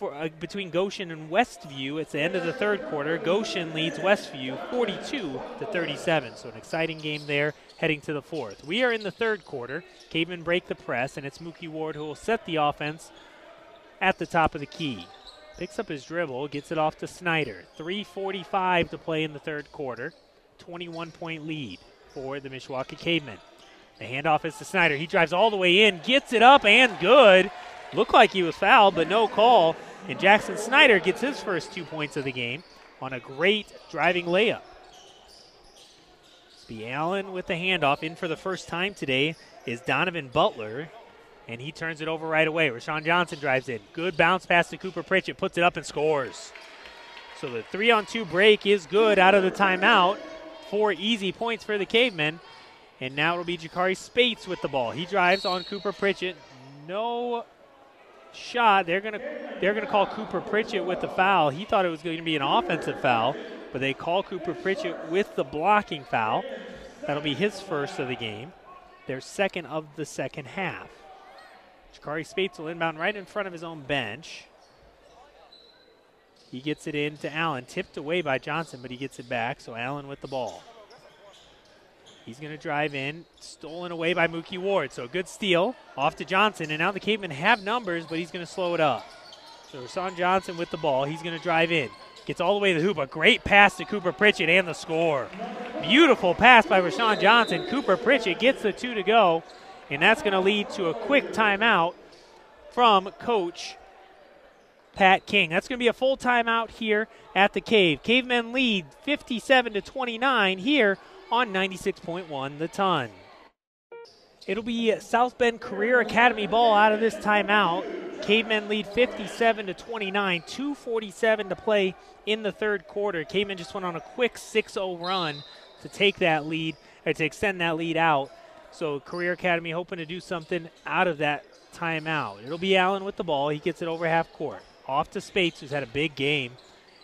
for, uh, between Goshen and Westview. It's the end of the third quarter. Goshen leads Westview 42 to 37. So an exciting game there heading to the fourth. We are in the third quarter. Cavemen break the press, and it's Mookie Ward who will set the offense at the top of the key. Picks up his dribble, gets it off to Snyder. 3.45 to play in the third quarter. 21 point lead for the Mishawaka Cavemen. The handoff is to Snyder. He drives all the way in, gets it up, and good. Looked like he was fouled, but no call. And Jackson Snyder gets his first two points of the game on a great driving layup. Be Allen with the handoff in for the first time today is Donovan Butler, and he turns it over right away. Rashawn Johnson drives in. Good bounce pass to Cooper Pritchett, puts it up and scores. So the three on two break is good out of the timeout. Four easy points for the Cavemen. And now it'll be Jakari Spates with the ball. He drives on Cooper Pritchett. No shot. They're gonna they're gonna call Cooper Pritchett with the foul. He thought it was going to be an offensive foul, but they call Cooper Pritchett with the blocking foul. That'll be his first of the game. Their second of the second half. Jakari Spates will inbound right in front of his own bench. He gets it in to Allen, tipped away by Johnson, but he gets it back. So Allen with the ball. He's going to drive in, stolen away by Mookie Ward. So good steal off to Johnson, and now the Cavemen have numbers, but he's going to slow it up. So Rashawn Johnson with the ball. He's going to drive in. Gets all the way to the hoop. A great pass to Cooper Pritchett and the score. Beautiful pass by Rashawn Johnson. Cooper Pritchett gets the two to go, and that's going to lead to a quick timeout from Coach Pat King. That's going to be a full timeout here at the Cave. Cavemen lead 57 to 29 here on 96.1 the ton. It'll be South Bend Career Academy ball out of this timeout. Cavemen lead 57 to 29, 247 to play in the third quarter. Cavemen just went on a quick 6-0 run to take that lead or to extend that lead out. So Career Academy hoping to do something out of that timeout. It'll be Allen with the ball. He gets it over half court. Off to Spates, who's had a big game,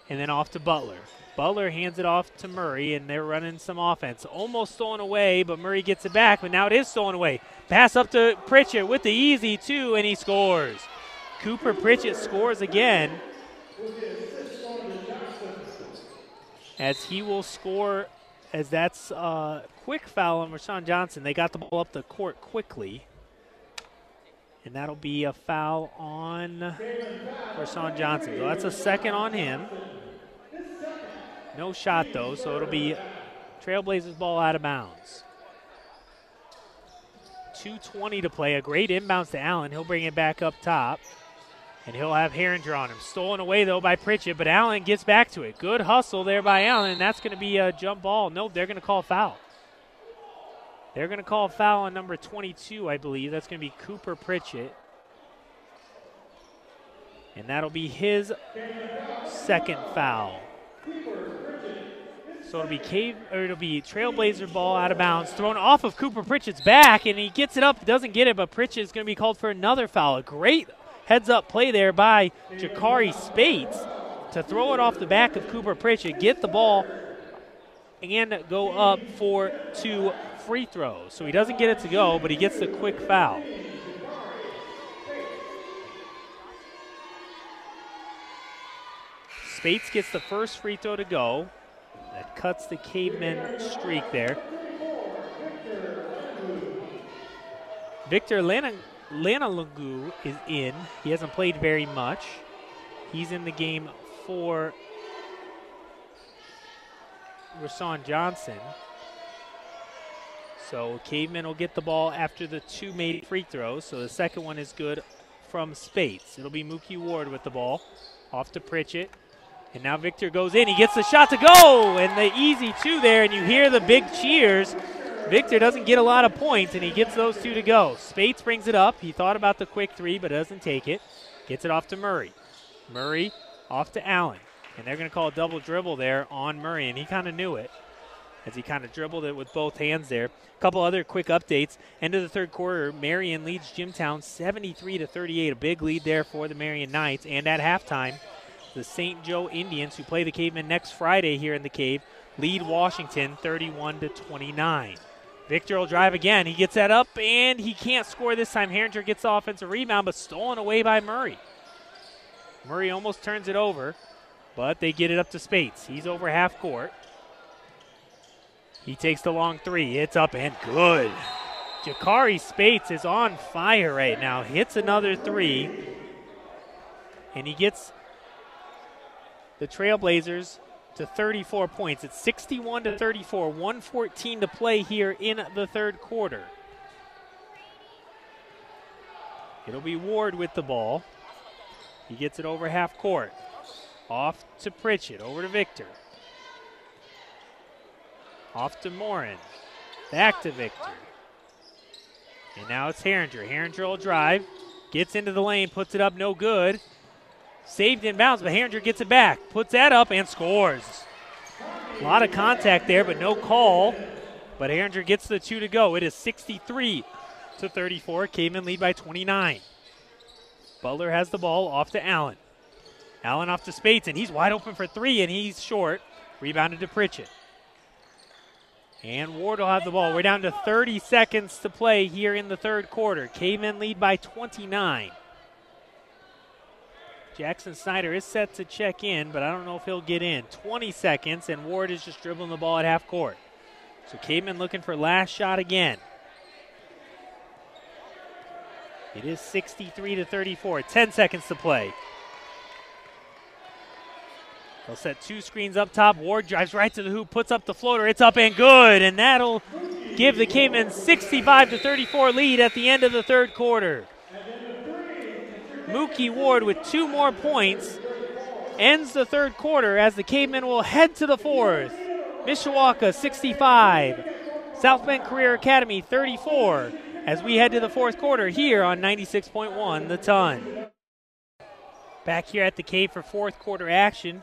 and then off to Butler. Butler hands it off to Murray, and they're running some offense. Almost stolen away, but Murray gets it back, but now it is stolen away. Pass up to Pritchett with the easy two, and he scores. Cooper Pritchett scores again. As he will score, as that's a quick foul on Rashawn Johnson. They got the ball up the court quickly. And that'll be a foul on Rashawn Johnson. So that's a second on him. No shot, though, so it'll be Trailblazers ball out of bounds. 2.20 to play. A great inbounds to Allen. He'll bring it back up top. And he'll have Herringer on him. Stolen away, though, by Pritchett, but Allen gets back to it. Good hustle there by Allen. And that's going to be a jump ball. Nope, they're going to call foul. They're going to call a foul on number 22, I believe. That's going to be Cooper Pritchett. And that'll be his second foul. So it'll be cave, or it'll be Trailblazer ball out of bounds, thrown off of Cooper Pritchett's back, and he gets it up, doesn't get it, but Pritchett's going to be called for another foul. A great heads-up play there by Jakari Spates to throw it off the back of Cooper Pritchett, get the ball, and go up for two free throws. So he doesn't get it to go, but he gets the quick foul. Spates gets the first free throw to go. That cuts the caveman streak there. Victor Lana, Lanalogu is in. He hasn't played very much. He's in the game for Rashawn Johnson. So Caveman will get the ball after the two made free throws. So the second one is good from Spates. It'll be Mookie Ward with the ball. Off to Pritchett. And now Victor goes in. He gets the shot to go. And the easy two there. And you hear the big cheers. Victor doesn't get a lot of points, and he gets those two to go. Spates brings it up. He thought about the quick three, but doesn't take it. Gets it off to Murray. Murray off to Allen. And they're going to call a double dribble there on Murray, and he kind of knew it as he kind of dribbled it with both hands there. A couple other quick updates. End of the third quarter, Marian leads Jimtown 73 to 38. A big lead there for the Marian Knights. And at halftime, the St. Joe Indians, who play the Cavemen next Friday here in the Cave, lead Washington 31 to 29. Victor will drive again. He gets that up, and he can't score this time. Herringer gets the offensive rebound, but stolen away by Murray. Murray almost turns it over, but they get it up to Spates. He's over half court. He takes the long three. It's up and good. Jakari Spates is on fire right now. Hits another three. And he gets the Trailblazers to 34 points. It's 61 to 34, 114 to play here in the third quarter. It'll be Ward with the ball. He gets it over half court. Off to Pritchett, over to Victor. Off to Morin. Back to Victor. And now it's Herringer. Herringer will drive. Gets into the lane, puts it up, no good. Saved in bounds, but Herringer gets it back. Puts that up and scores. A lot of contact there, but no call. But Herringer gets the two to go. It is 63 to 34. Caveman lead by 29. Butler has the ball off to Allen. Allen off to Spates, and he's wide open for three, and he's short. Rebounded to Pritchett. And Ward will have the ball. We're down to 30 seconds to play here in the third quarter. Cavemen lead by 29. Jackson Snyder is set to check in, but I don't know if he'll get in. 20 seconds, and Ward is just dribbling the ball at half court. So Caveman looking for last shot again. It is 63 to 34. 10 seconds to play. They'll set two screens up top. Ward drives right to the hoop, puts up the floater. It's up and good, and that'll give the Cavemen 65 to 34 lead at the end of the third quarter. Mookie Ward with two more points ends the third quarter as the Cavemen will head to the fourth. Mishawaka 65, South Bend Career Academy 34 as we head to the fourth quarter here on 96.1 The Ton. Back here at the Cave for fourth quarter action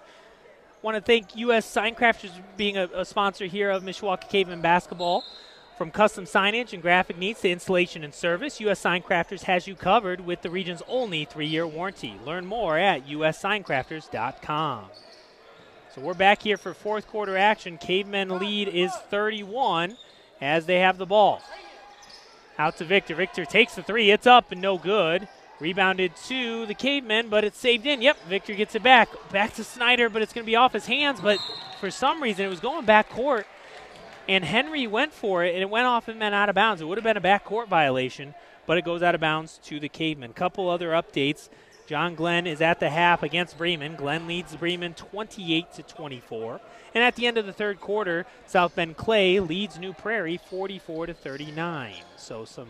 want to thank U.S. Signcrafters being a, a sponsor here of Mishawaka Caveman basketball. From custom signage and graphic needs to installation and service, U.S. Signcrafters has you covered with the region's only three-year warranty. Learn more at ussigncrafters.com. So we're back here for fourth quarter action. Cavemen lead is 31 as they have the ball. Out to Victor. Victor takes the three. It's up and no good. Rebounded to the Cavemen, but it's saved in. Yep, Victor gets it back. Back to Snyder, but it's going to be off his hands. But for some reason, it was going back court, and Henry went for it, and it went off and went out of bounds. It would have been a back court violation, but it goes out of bounds to the Cavemen. Couple other updates. John Glenn is at the half against Bremen. Glenn leads Bremen 28 to 24. And at the end of the third quarter, South Bend Clay leads New Prairie 44 to 39. So some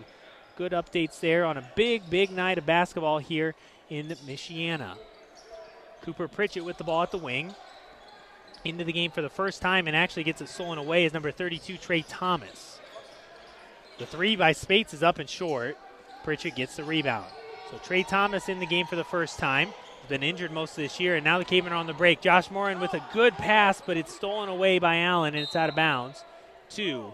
good updates there on a big, big night of basketball here in Michiana. Cooper Pritchett with the ball at the wing. Into the game for the first time and actually gets it stolen away is number 32, Trey Thomas. The three by Spates is up and short. Pritchett gets the rebound. So Trey Thomas in the game for the first time. He's been injured most of this year, and now the Cavemen are on the break. Josh Morin with a good pass, but it's stolen away by Allen, and it's out of bounds. to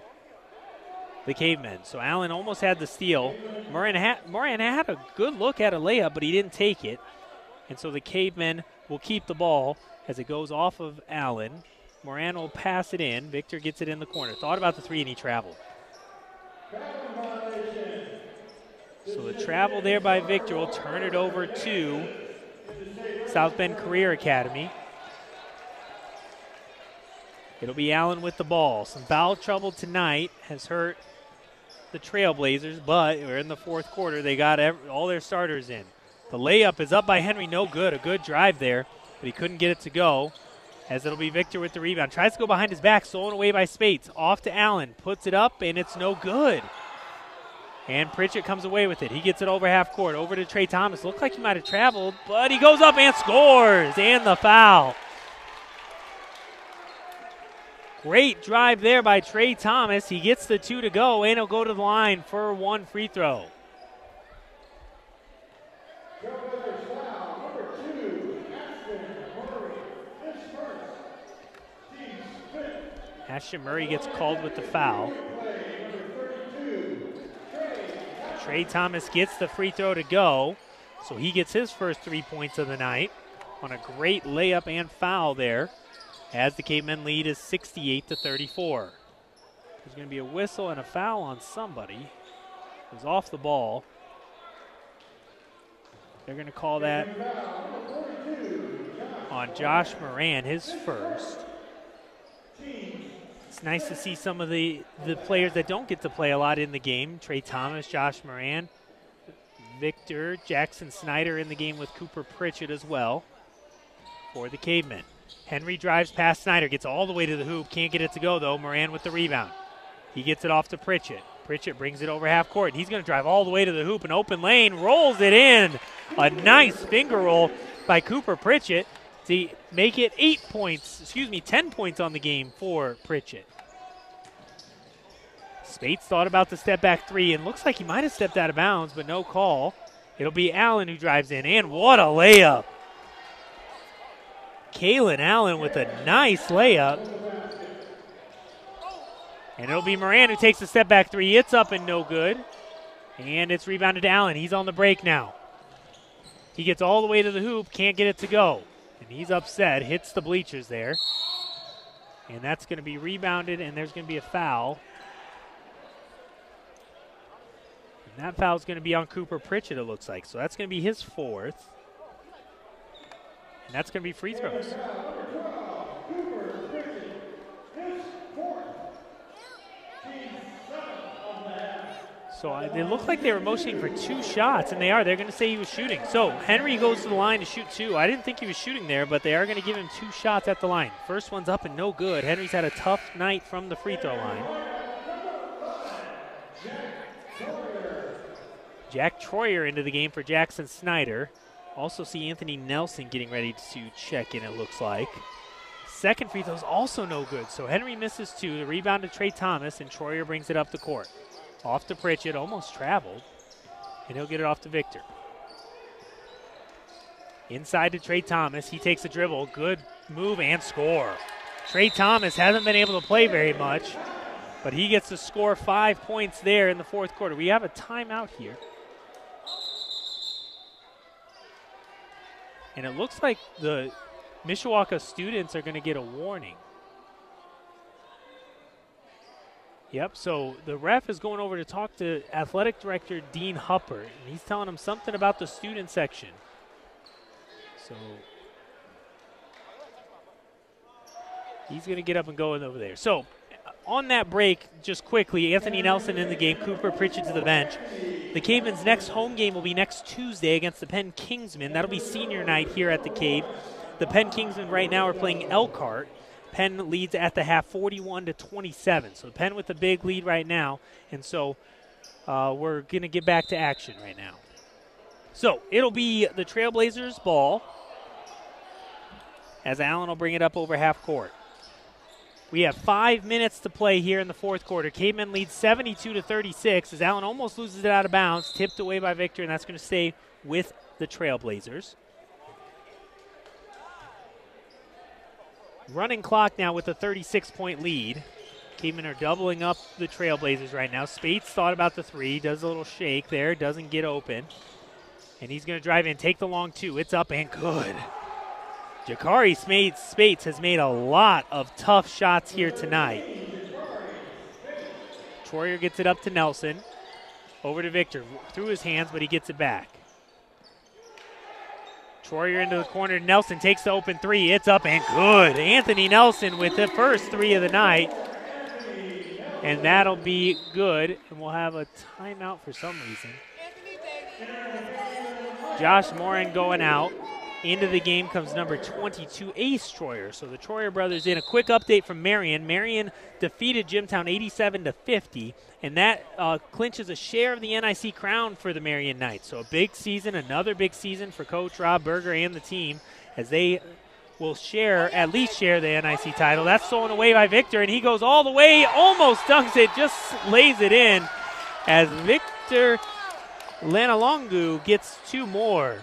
the Cavemen. So Allen almost had the steal. Moran had, Moran had a good look at a layup, but he didn't take it. And so the Cavemen will keep the ball as it goes off of Allen. Moran will pass it in. Victor gets it in the corner. Thought about the three and he traveled. So the travel there by Victor will turn it over to South Bend Career Academy. It'll be Allen with the ball. Some foul trouble tonight has hurt the Trailblazers, but we're in the fourth quarter. They got every, all their starters in. The layup is up by Henry, no good. A good drive there, but he couldn't get it to go. As it'll be Victor with the rebound. Tries to go behind his back, stolen away by Spates. Off to Allen, puts it up, and it's no good. And Pritchett comes away with it. He gets it over half court, over to Trey Thomas. Looked like he might have traveled, but he goes up and scores, and the foul. Great drive there by Trey Thomas. He gets the two to go, and he'll go to the line for one free throw. Ashton Murray gets called with the foul. Trey Thomas gets the free throw to go, so he gets his first three points of the night on a great layup and foul there as the Cavemen lead is 68 to 34. There's going to be a whistle and a foul on somebody who's off the ball. They're going to call that on Josh Moran, his first. Nice to see some of the, the players that don't get to play a lot in the game. Trey Thomas, Josh Moran, Victor, Jackson Snyder in the game with Cooper Pritchett as well for the Cavemen. Henry drives past Snyder, gets all the way to the hoop, can't get it to go though. Moran with the rebound. He gets it off to Pritchett. Pritchett brings it over half court. He's going to drive all the way to the hoop, an open lane, rolls it in. A nice finger roll by Cooper Pritchett to make it eight points, excuse me, 10 points on the game for Pritchett. Spates thought about the step back three and looks like he might have stepped out of bounds, but no call. It'll be Allen who drives in, and what a layup! Kalen Allen with a nice layup. And it'll be Moran who takes the step back three. It's up and no good. And it's rebounded to Allen. He's on the break now. He gets all the way to the hoop, can't get it to go. And he's upset, hits the bleachers there. And that's going to be rebounded, and there's going to be a foul. And that foul is going to be on Cooper Pritchett, it looks like. So that's going to be his fourth. And that's going to be free throws. So uh, they look like they were motioning for two shots, and they are. They're going to say he was shooting. So Henry goes to the line to shoot two. I didn't think he was shooting there, but they are going to give him two shots at the line. First one's up and no good. Henry's had a tough night from the free throw line. Jack Troyer into the game for Jackson Snyder. Also see Anthony Nelson getting ready to check in, it looks like. Second free throw is also no good. So Henry misses two. The rebound to Trey Thomas, and Troyer brings it up the court. Off to Pritchett, almost traveled, and he'll get it off to Victor. Inside to Trey Thomas. He takes a dribble. Good move and score. Trey Thomas hasn't been able to play very much, but he gets to score five points there in the fourth quarter. We have a timeout here. And it looks like the Mishawaka students are going to get a warning. Yep, so the ref is going over to talk to athletic director Dean Hupper, and he's telling him something about the student section. So he's going to get up and go over there. So on that break, just quickly, Anthony Nelson in the game, Cooper Pritchett to the bench. The Cavemen's next home game will be next Tuesday against the Penn Kingsmen. That'll be senior night here at the Cave. The Penn Kingsmen right now are playing Elkhart. Penn leads at the half 41 to 27. So Penn with a big lead right now. And so uh, we're going to get back to action right now. So it'll be the Trailblazers' ball as Allen will bring it up over half court. We have five minutes to play here in the fourth quarter. Cavemen leads 72 to 36 as Allen almost loses it out of bounds, tipped away by Victor, and that's going to stay with the Trailblazers. Running clock now with a 36 point lead. Cavemen are doubling up the Trailblazers right now. Spates thought about the three, does a little shake there, doesn't get open. And he's going to drive in, take the long two. It's up and good. Jakari Spates has made a lot of tough shots here tonight. Troyer gets it up to Nelson. Over to Victor. Through his hands, but he gets it back. Troyer into the corner. Nelson takes the open three. It's up and good. Anthony Nelson with the first three of the night. And that'll be good. And we'll have a timeout for some reason. Josh Moran going out. Into the game comes number 22, Ace Troyer. So the Troyer brothers in. A quick update from Marian. Marian defeated Jimtown 87 to 50, and that uh, clinches a share of the NIC crown for the Marian Knights. So a big season, another big season for Coach Rob Berger and the team as they will share, at least share the NIC title. That's stolen away by Victor, and he goes all the way, almost dunks it, just lays it in as Victor Lanalongu gets two more.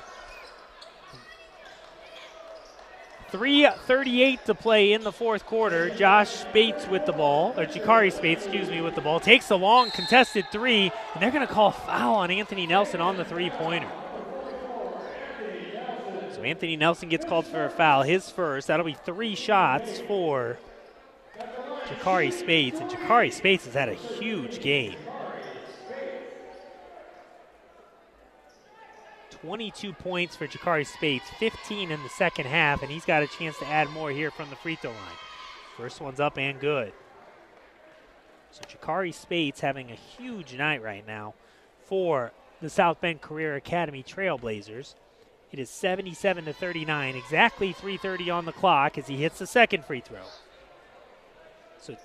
3.38 to play in the fourth quarter. Josh Spates with the ball, or Jakari Spates, excuse me, with the ball. Takes a long contested three, and they're going to call foul on Anthony Nelson on the three pointer. So Anthony Nelson gets called for a foul, his first. That'll be three shots for Jakari Spates, and Jakari Spates has had a huge game. 22 points for Jakari Spates, 15 in the second half, and he's got a chance to add more here from the free throw line. First one's up and good. So Jakari Spates having a huge night right now for the South Bend Career Academy Trailblazers. It is 77 to 39, exactly 3:30 on the clock as he hits the second free throw. So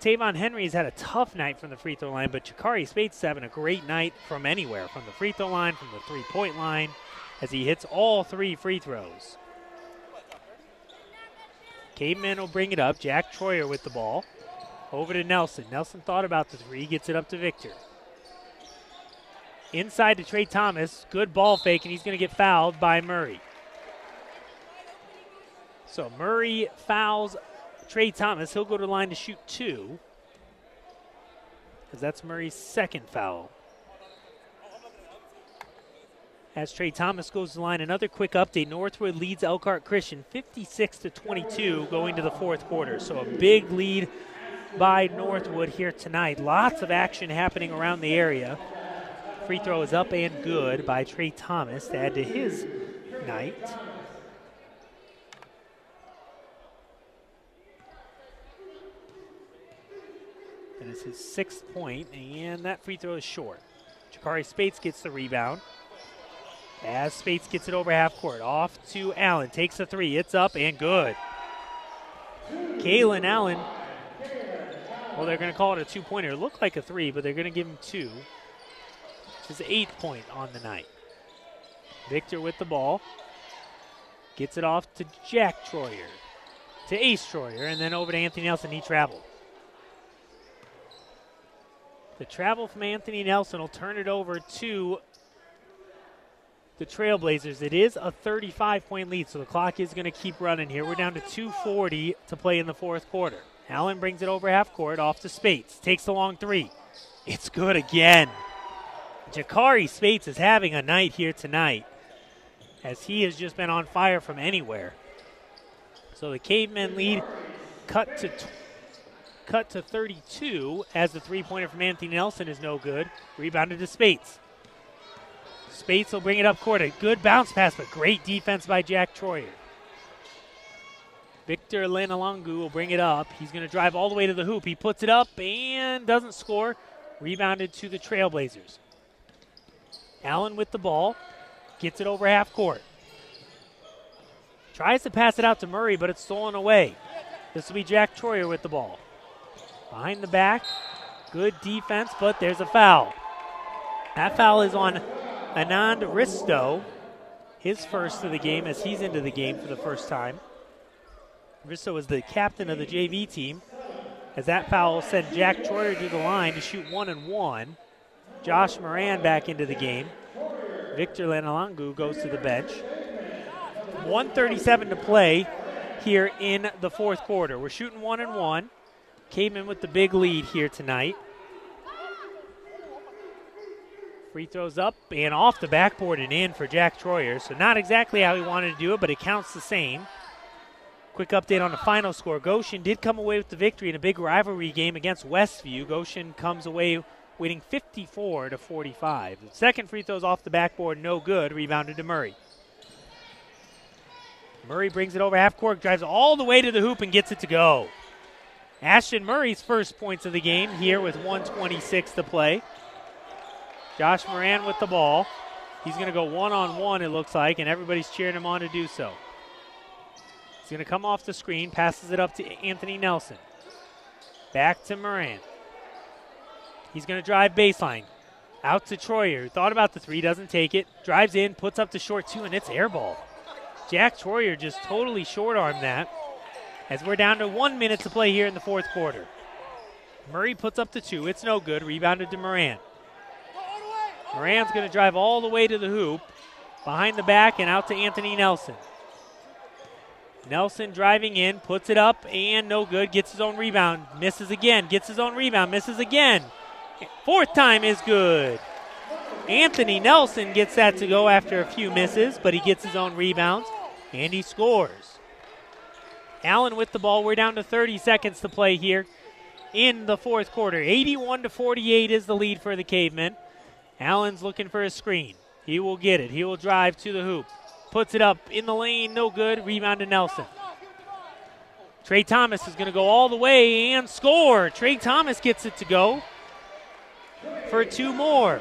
Tavon Henry has had a tough night from the free throw line, but Jakari Spates having a great night from anywhere, from the free throw line, from the three point line, as he hits all three free throws. Caveman will bring it up. Jack Troyer with the ball. Over to Nelson. Nelson thought about the three, gets it up to Victor. Inside to Trey Thomas. Good ball fake, and he's going to get fouled by Murray. So Murray fouls Trey Thomas. He'll go to the line to shoot two. Because that's Murray's second foul. As Trey Thomas goes to the line, another quick update. Northwood leads Elkhart Christian 56 to 22 going to the fourth quarter. So a big lead by Northwood here tonight. Lots of action happening around the area. Free throw is up and good by Trey Thomas to add to his night. Is his sixth point, and that free throw is short. Jakari Spates gets the rebound. As Spates gets it over half court, off to Allen. Takes a three. It's up and good. Kalen Allen. Well, they're going to call it a two pointer. It looked like a three, but they're going to give him two. His eighth point on the night. Victor with the ball. Gets it off to Jack Troyer. To Ace Troyer, and then over to Anthony Nelson. He traveled. The travel from Anthony Nelson will turn it over to the Trailblazers. It is a 35 point lead, so the clock is going to keep running here. We're down to 2.40 to play in the fourth quarter. Allen brings it over half court off to Spates. Takes the long three. It's good again. Jakari Spates is having a night here tonight as he has just been on fire from anywhere. So the Cavemen lead cut to cut to 32 as the three pointer from Anthony Nelson is no good. Rebounded to Spates. Spates will bring it up court. A good bounce pass, but great defense by Jack Troyer. Victor Lanalongu will bring it up. He's going to drive all the way to the hoop. He puts it up and doesn't score. Rebounded to the Trailblazers. Allen with the ball. Gets it over half court. Tries to pass it out to Murray, but it's stolen away. This will be Jack Troyer with the ball. Behind the back. Good defense, but there's a foul. That foul is on Anand Risto, his first of the game as he's into the game for the first time. Risto is the captain of the JV team. As that foul sent Jack Troyer to the line to shoot one and one. Josh Moran back into the game. Victor Lanalangu goes to the bench. 137 to play here in the fourth quarter. We're shooting one and one. Came in with the big lead here tonight. Free throws up and off the backboard and in for Jack Troyer. So not exactly how he wanted to do it, but it counts the same. Quick update on the final score. Goshen did come away with the victory in a big rivalry game against Westview. Goshen comes away winning 54 to 45. The second free throws off the backboard, no good. Rebounded to Murray. Murray brings it over half court, drives all the way to the hoop, and gets it to go. Ashton Murray's first points of the game here with 126 to play. Josh Moran with the ball. He's going to go one on one, it looks like, and everybody's cheering him on to do so. He's going to come off the screen, passes it up to Anthony Nelson. Back to Moran. He's going to drive baseline. Out to Troyer. Thought about the three, doesn't take it. Drives in, puts up the short two, and it's air ball. Jack Troyer just totally short armed that as we're down to one minute to play here in the fourth quarter. Murray puts up the two. It's no good. Rebounded to Moran. Moran's going to drive all the way to the hoop, behind the back, and out to Anthony Nelson. Nelson driving in, puts it up, and no good. Gets his own rebound. Misses again. Gets his own rebound. Misses again. Fourth time is good. Anthony Nelson gets that to go after a few misses, but he gets his own rebounds, and he scores. Allen with the ball. We're down to 30 seconds to play here in the fourth quarter. 81 to 48 is the lead for the Cavemen. Allen's looking for a screen. He will get it. He will drive to the hoop. Puts it up in the lane. No good. Rebound to Nelson. Trey Thomas is going to go all the way and score. Trey Thomas gets it to go for two more.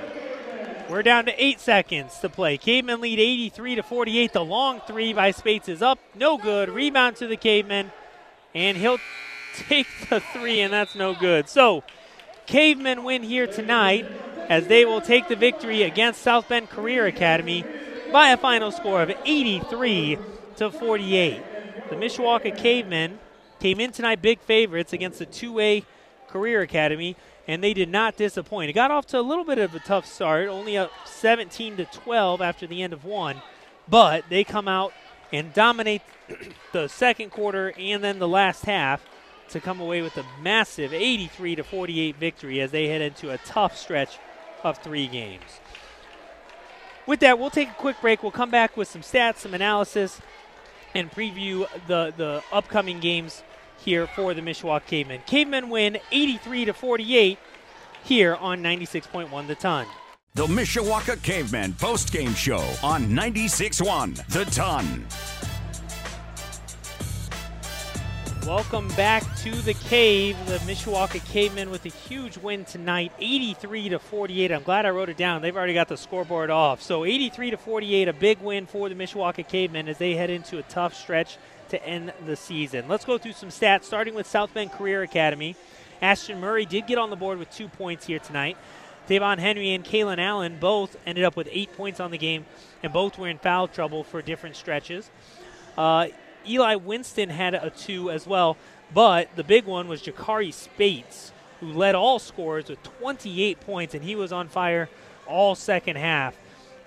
We're down to eight seconds to play. Cavemen lead 83 to 48. The long three by Spates is up. No good. Rebound to the Cavemen. And he'll *laughs* take the three, and that's no good. So, Cavemen win here tonight as they will take the victory against South Bend Career Academy by a final score of 83 to 48. The Mishawaka Cavemen came in tonight big favorites against the 2A Career Academy and they did not disappoint. It got off to a little bit of a tough start, only up 17 to 12 after the end of one, but they come out and dominate *clears throat* the second quarter and then the last half to come away with a massive 83 to 48 victory as they head into a tough stretch of three games. With that, we'll take a quick break. We'll come back with some stats, some analysis, and preview the, the upcoming games here for the Mishawaka Cavemen. Cavemen win 83 to 48 here on 96.1 The Ton. The Mishawaka Cavemen post-game show on 96.1 The Ton. Welcome back to the cave. The Mishawaka Cavemen with a huge win tonight, 83 to 48. I'm glad I wrote it down. They've already got the scoreboard off. So 83 to 48, a big win for the Mishawaka Cavemen as they head into a tough stretch to end the season. Let's go through some stats, starting with South Bend Career Academy. Ashton Murray did get on the board with two points here tonight. Devon Henry and Kalen Allen both ended up with eight points on the game, and both were in foul trouble for different stretches. Uh, Eli Winston had a two as well, but the big one was Jakari Spates, who led all scorers with 28 points, and he was on fire all second half,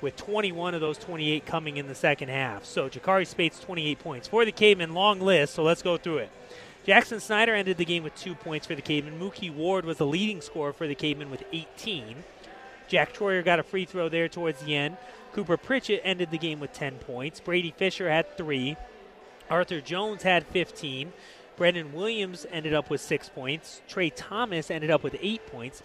with 21 of those 28 coming in the second half. So Jakari Spates, 28 points. For the Cavemen, long list, so let's go through it. Jackson Snyder ended the game with two points for the Cavemen. Mookie Ward was the leading scorer for the Cavemen with 18. Jack Troyer got a free throw there towards the end. Cooper Pritchett ended the game with 10 points. Brady Fisher had three. Arthur Jones had 15. Brendan Williams ended up with six points. Trey Thomas ended up with eight points.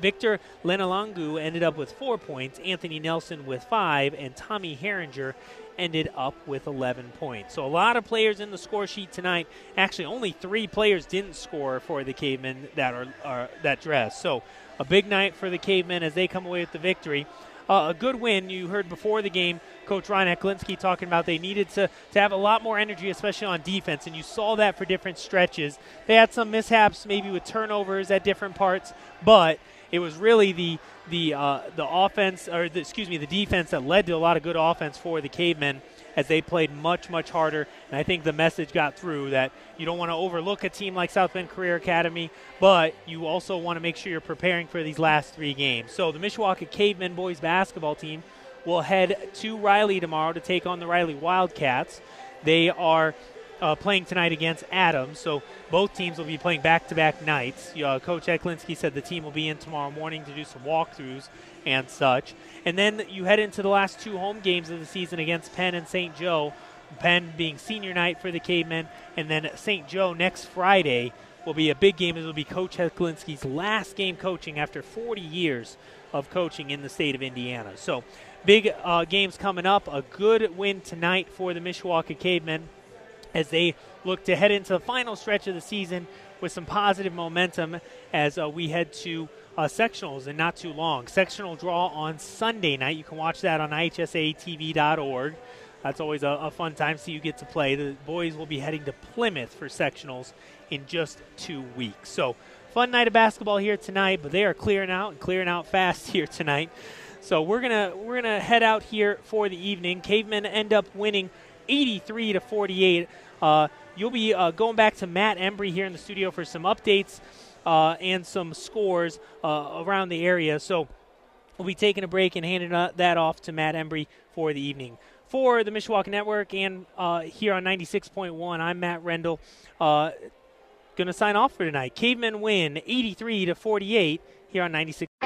Victor Lenalangu ended up with four points. Anthony Nelson with five. And Tommy Herringer ended up with 11 points. So a lot of players in the score sheet tonight. Actually, only three players didn't score for the Cavemen that are, are that dress. So a big night for the Cavemen as they come away with the victory uh, a good win. You heard before the game Coach Ryan Heclinski talking about they needed to, to have a lot more energy, especially on defense, and you saw that for different stretches. They had some mishaps, maybe with turnovers at different parts, but it was really the the uh, the offense, or the, excuse me, the defense that led to a lot of good offense for the Cavemen as they played much, much harder. And I think the message got through that you don't want to overlook a team like South Bend Career Academy, but you also want to make sure you're preparing for these last three games. So the Mishawaka Cavemen boys basketball team will head to Riley tomorrow to take on the Riley Wildcats. They are uh, playing tonight against Adams. So both teams will be playing back-to-back nights. Uh, Coach Heclinski said the team will be in tomorrow morning to do some walkthroughs and such. And then you head into the last two home games of the season against Penn and St. Joe. Penn being senior night for the Cavemen, and then St. Joe next Friday will be a big game. It will be Coach Heclinski's last game coaching after 40 years of coaching in the state of Indiana. So big uh, games coming up. A good win tonight for the Mishawaka Cavemen as they look to head into the final stretch of the season with some positive momentum as uh, we head to uh, sectionals in not too long. Sectional draw on Sunday night. You can watch that on ihsatv.org. That's always a, a fun time. So you get to play. The boys will be heading to Plymouth for sectionals in just two weeks. So fun night of basketball here tonight, but they are clearing out and clearing out fast *laughs* here tonight. So we're gonna we're gonna head out here for the evening. Cavemen end up winning 83 to 48. Uh, you'll be uh, going back to Matt Embry here in the studio for some updates uh, and some scores uh, around the area. So we'll be taking a break and handing uh, that off to Matt Embry for the evening. For the Mishawaka Network and uh, here on 96.1, I'm Matt Rendell. going to sign off for tonight. Cavemen win 83 to 48 here on 96.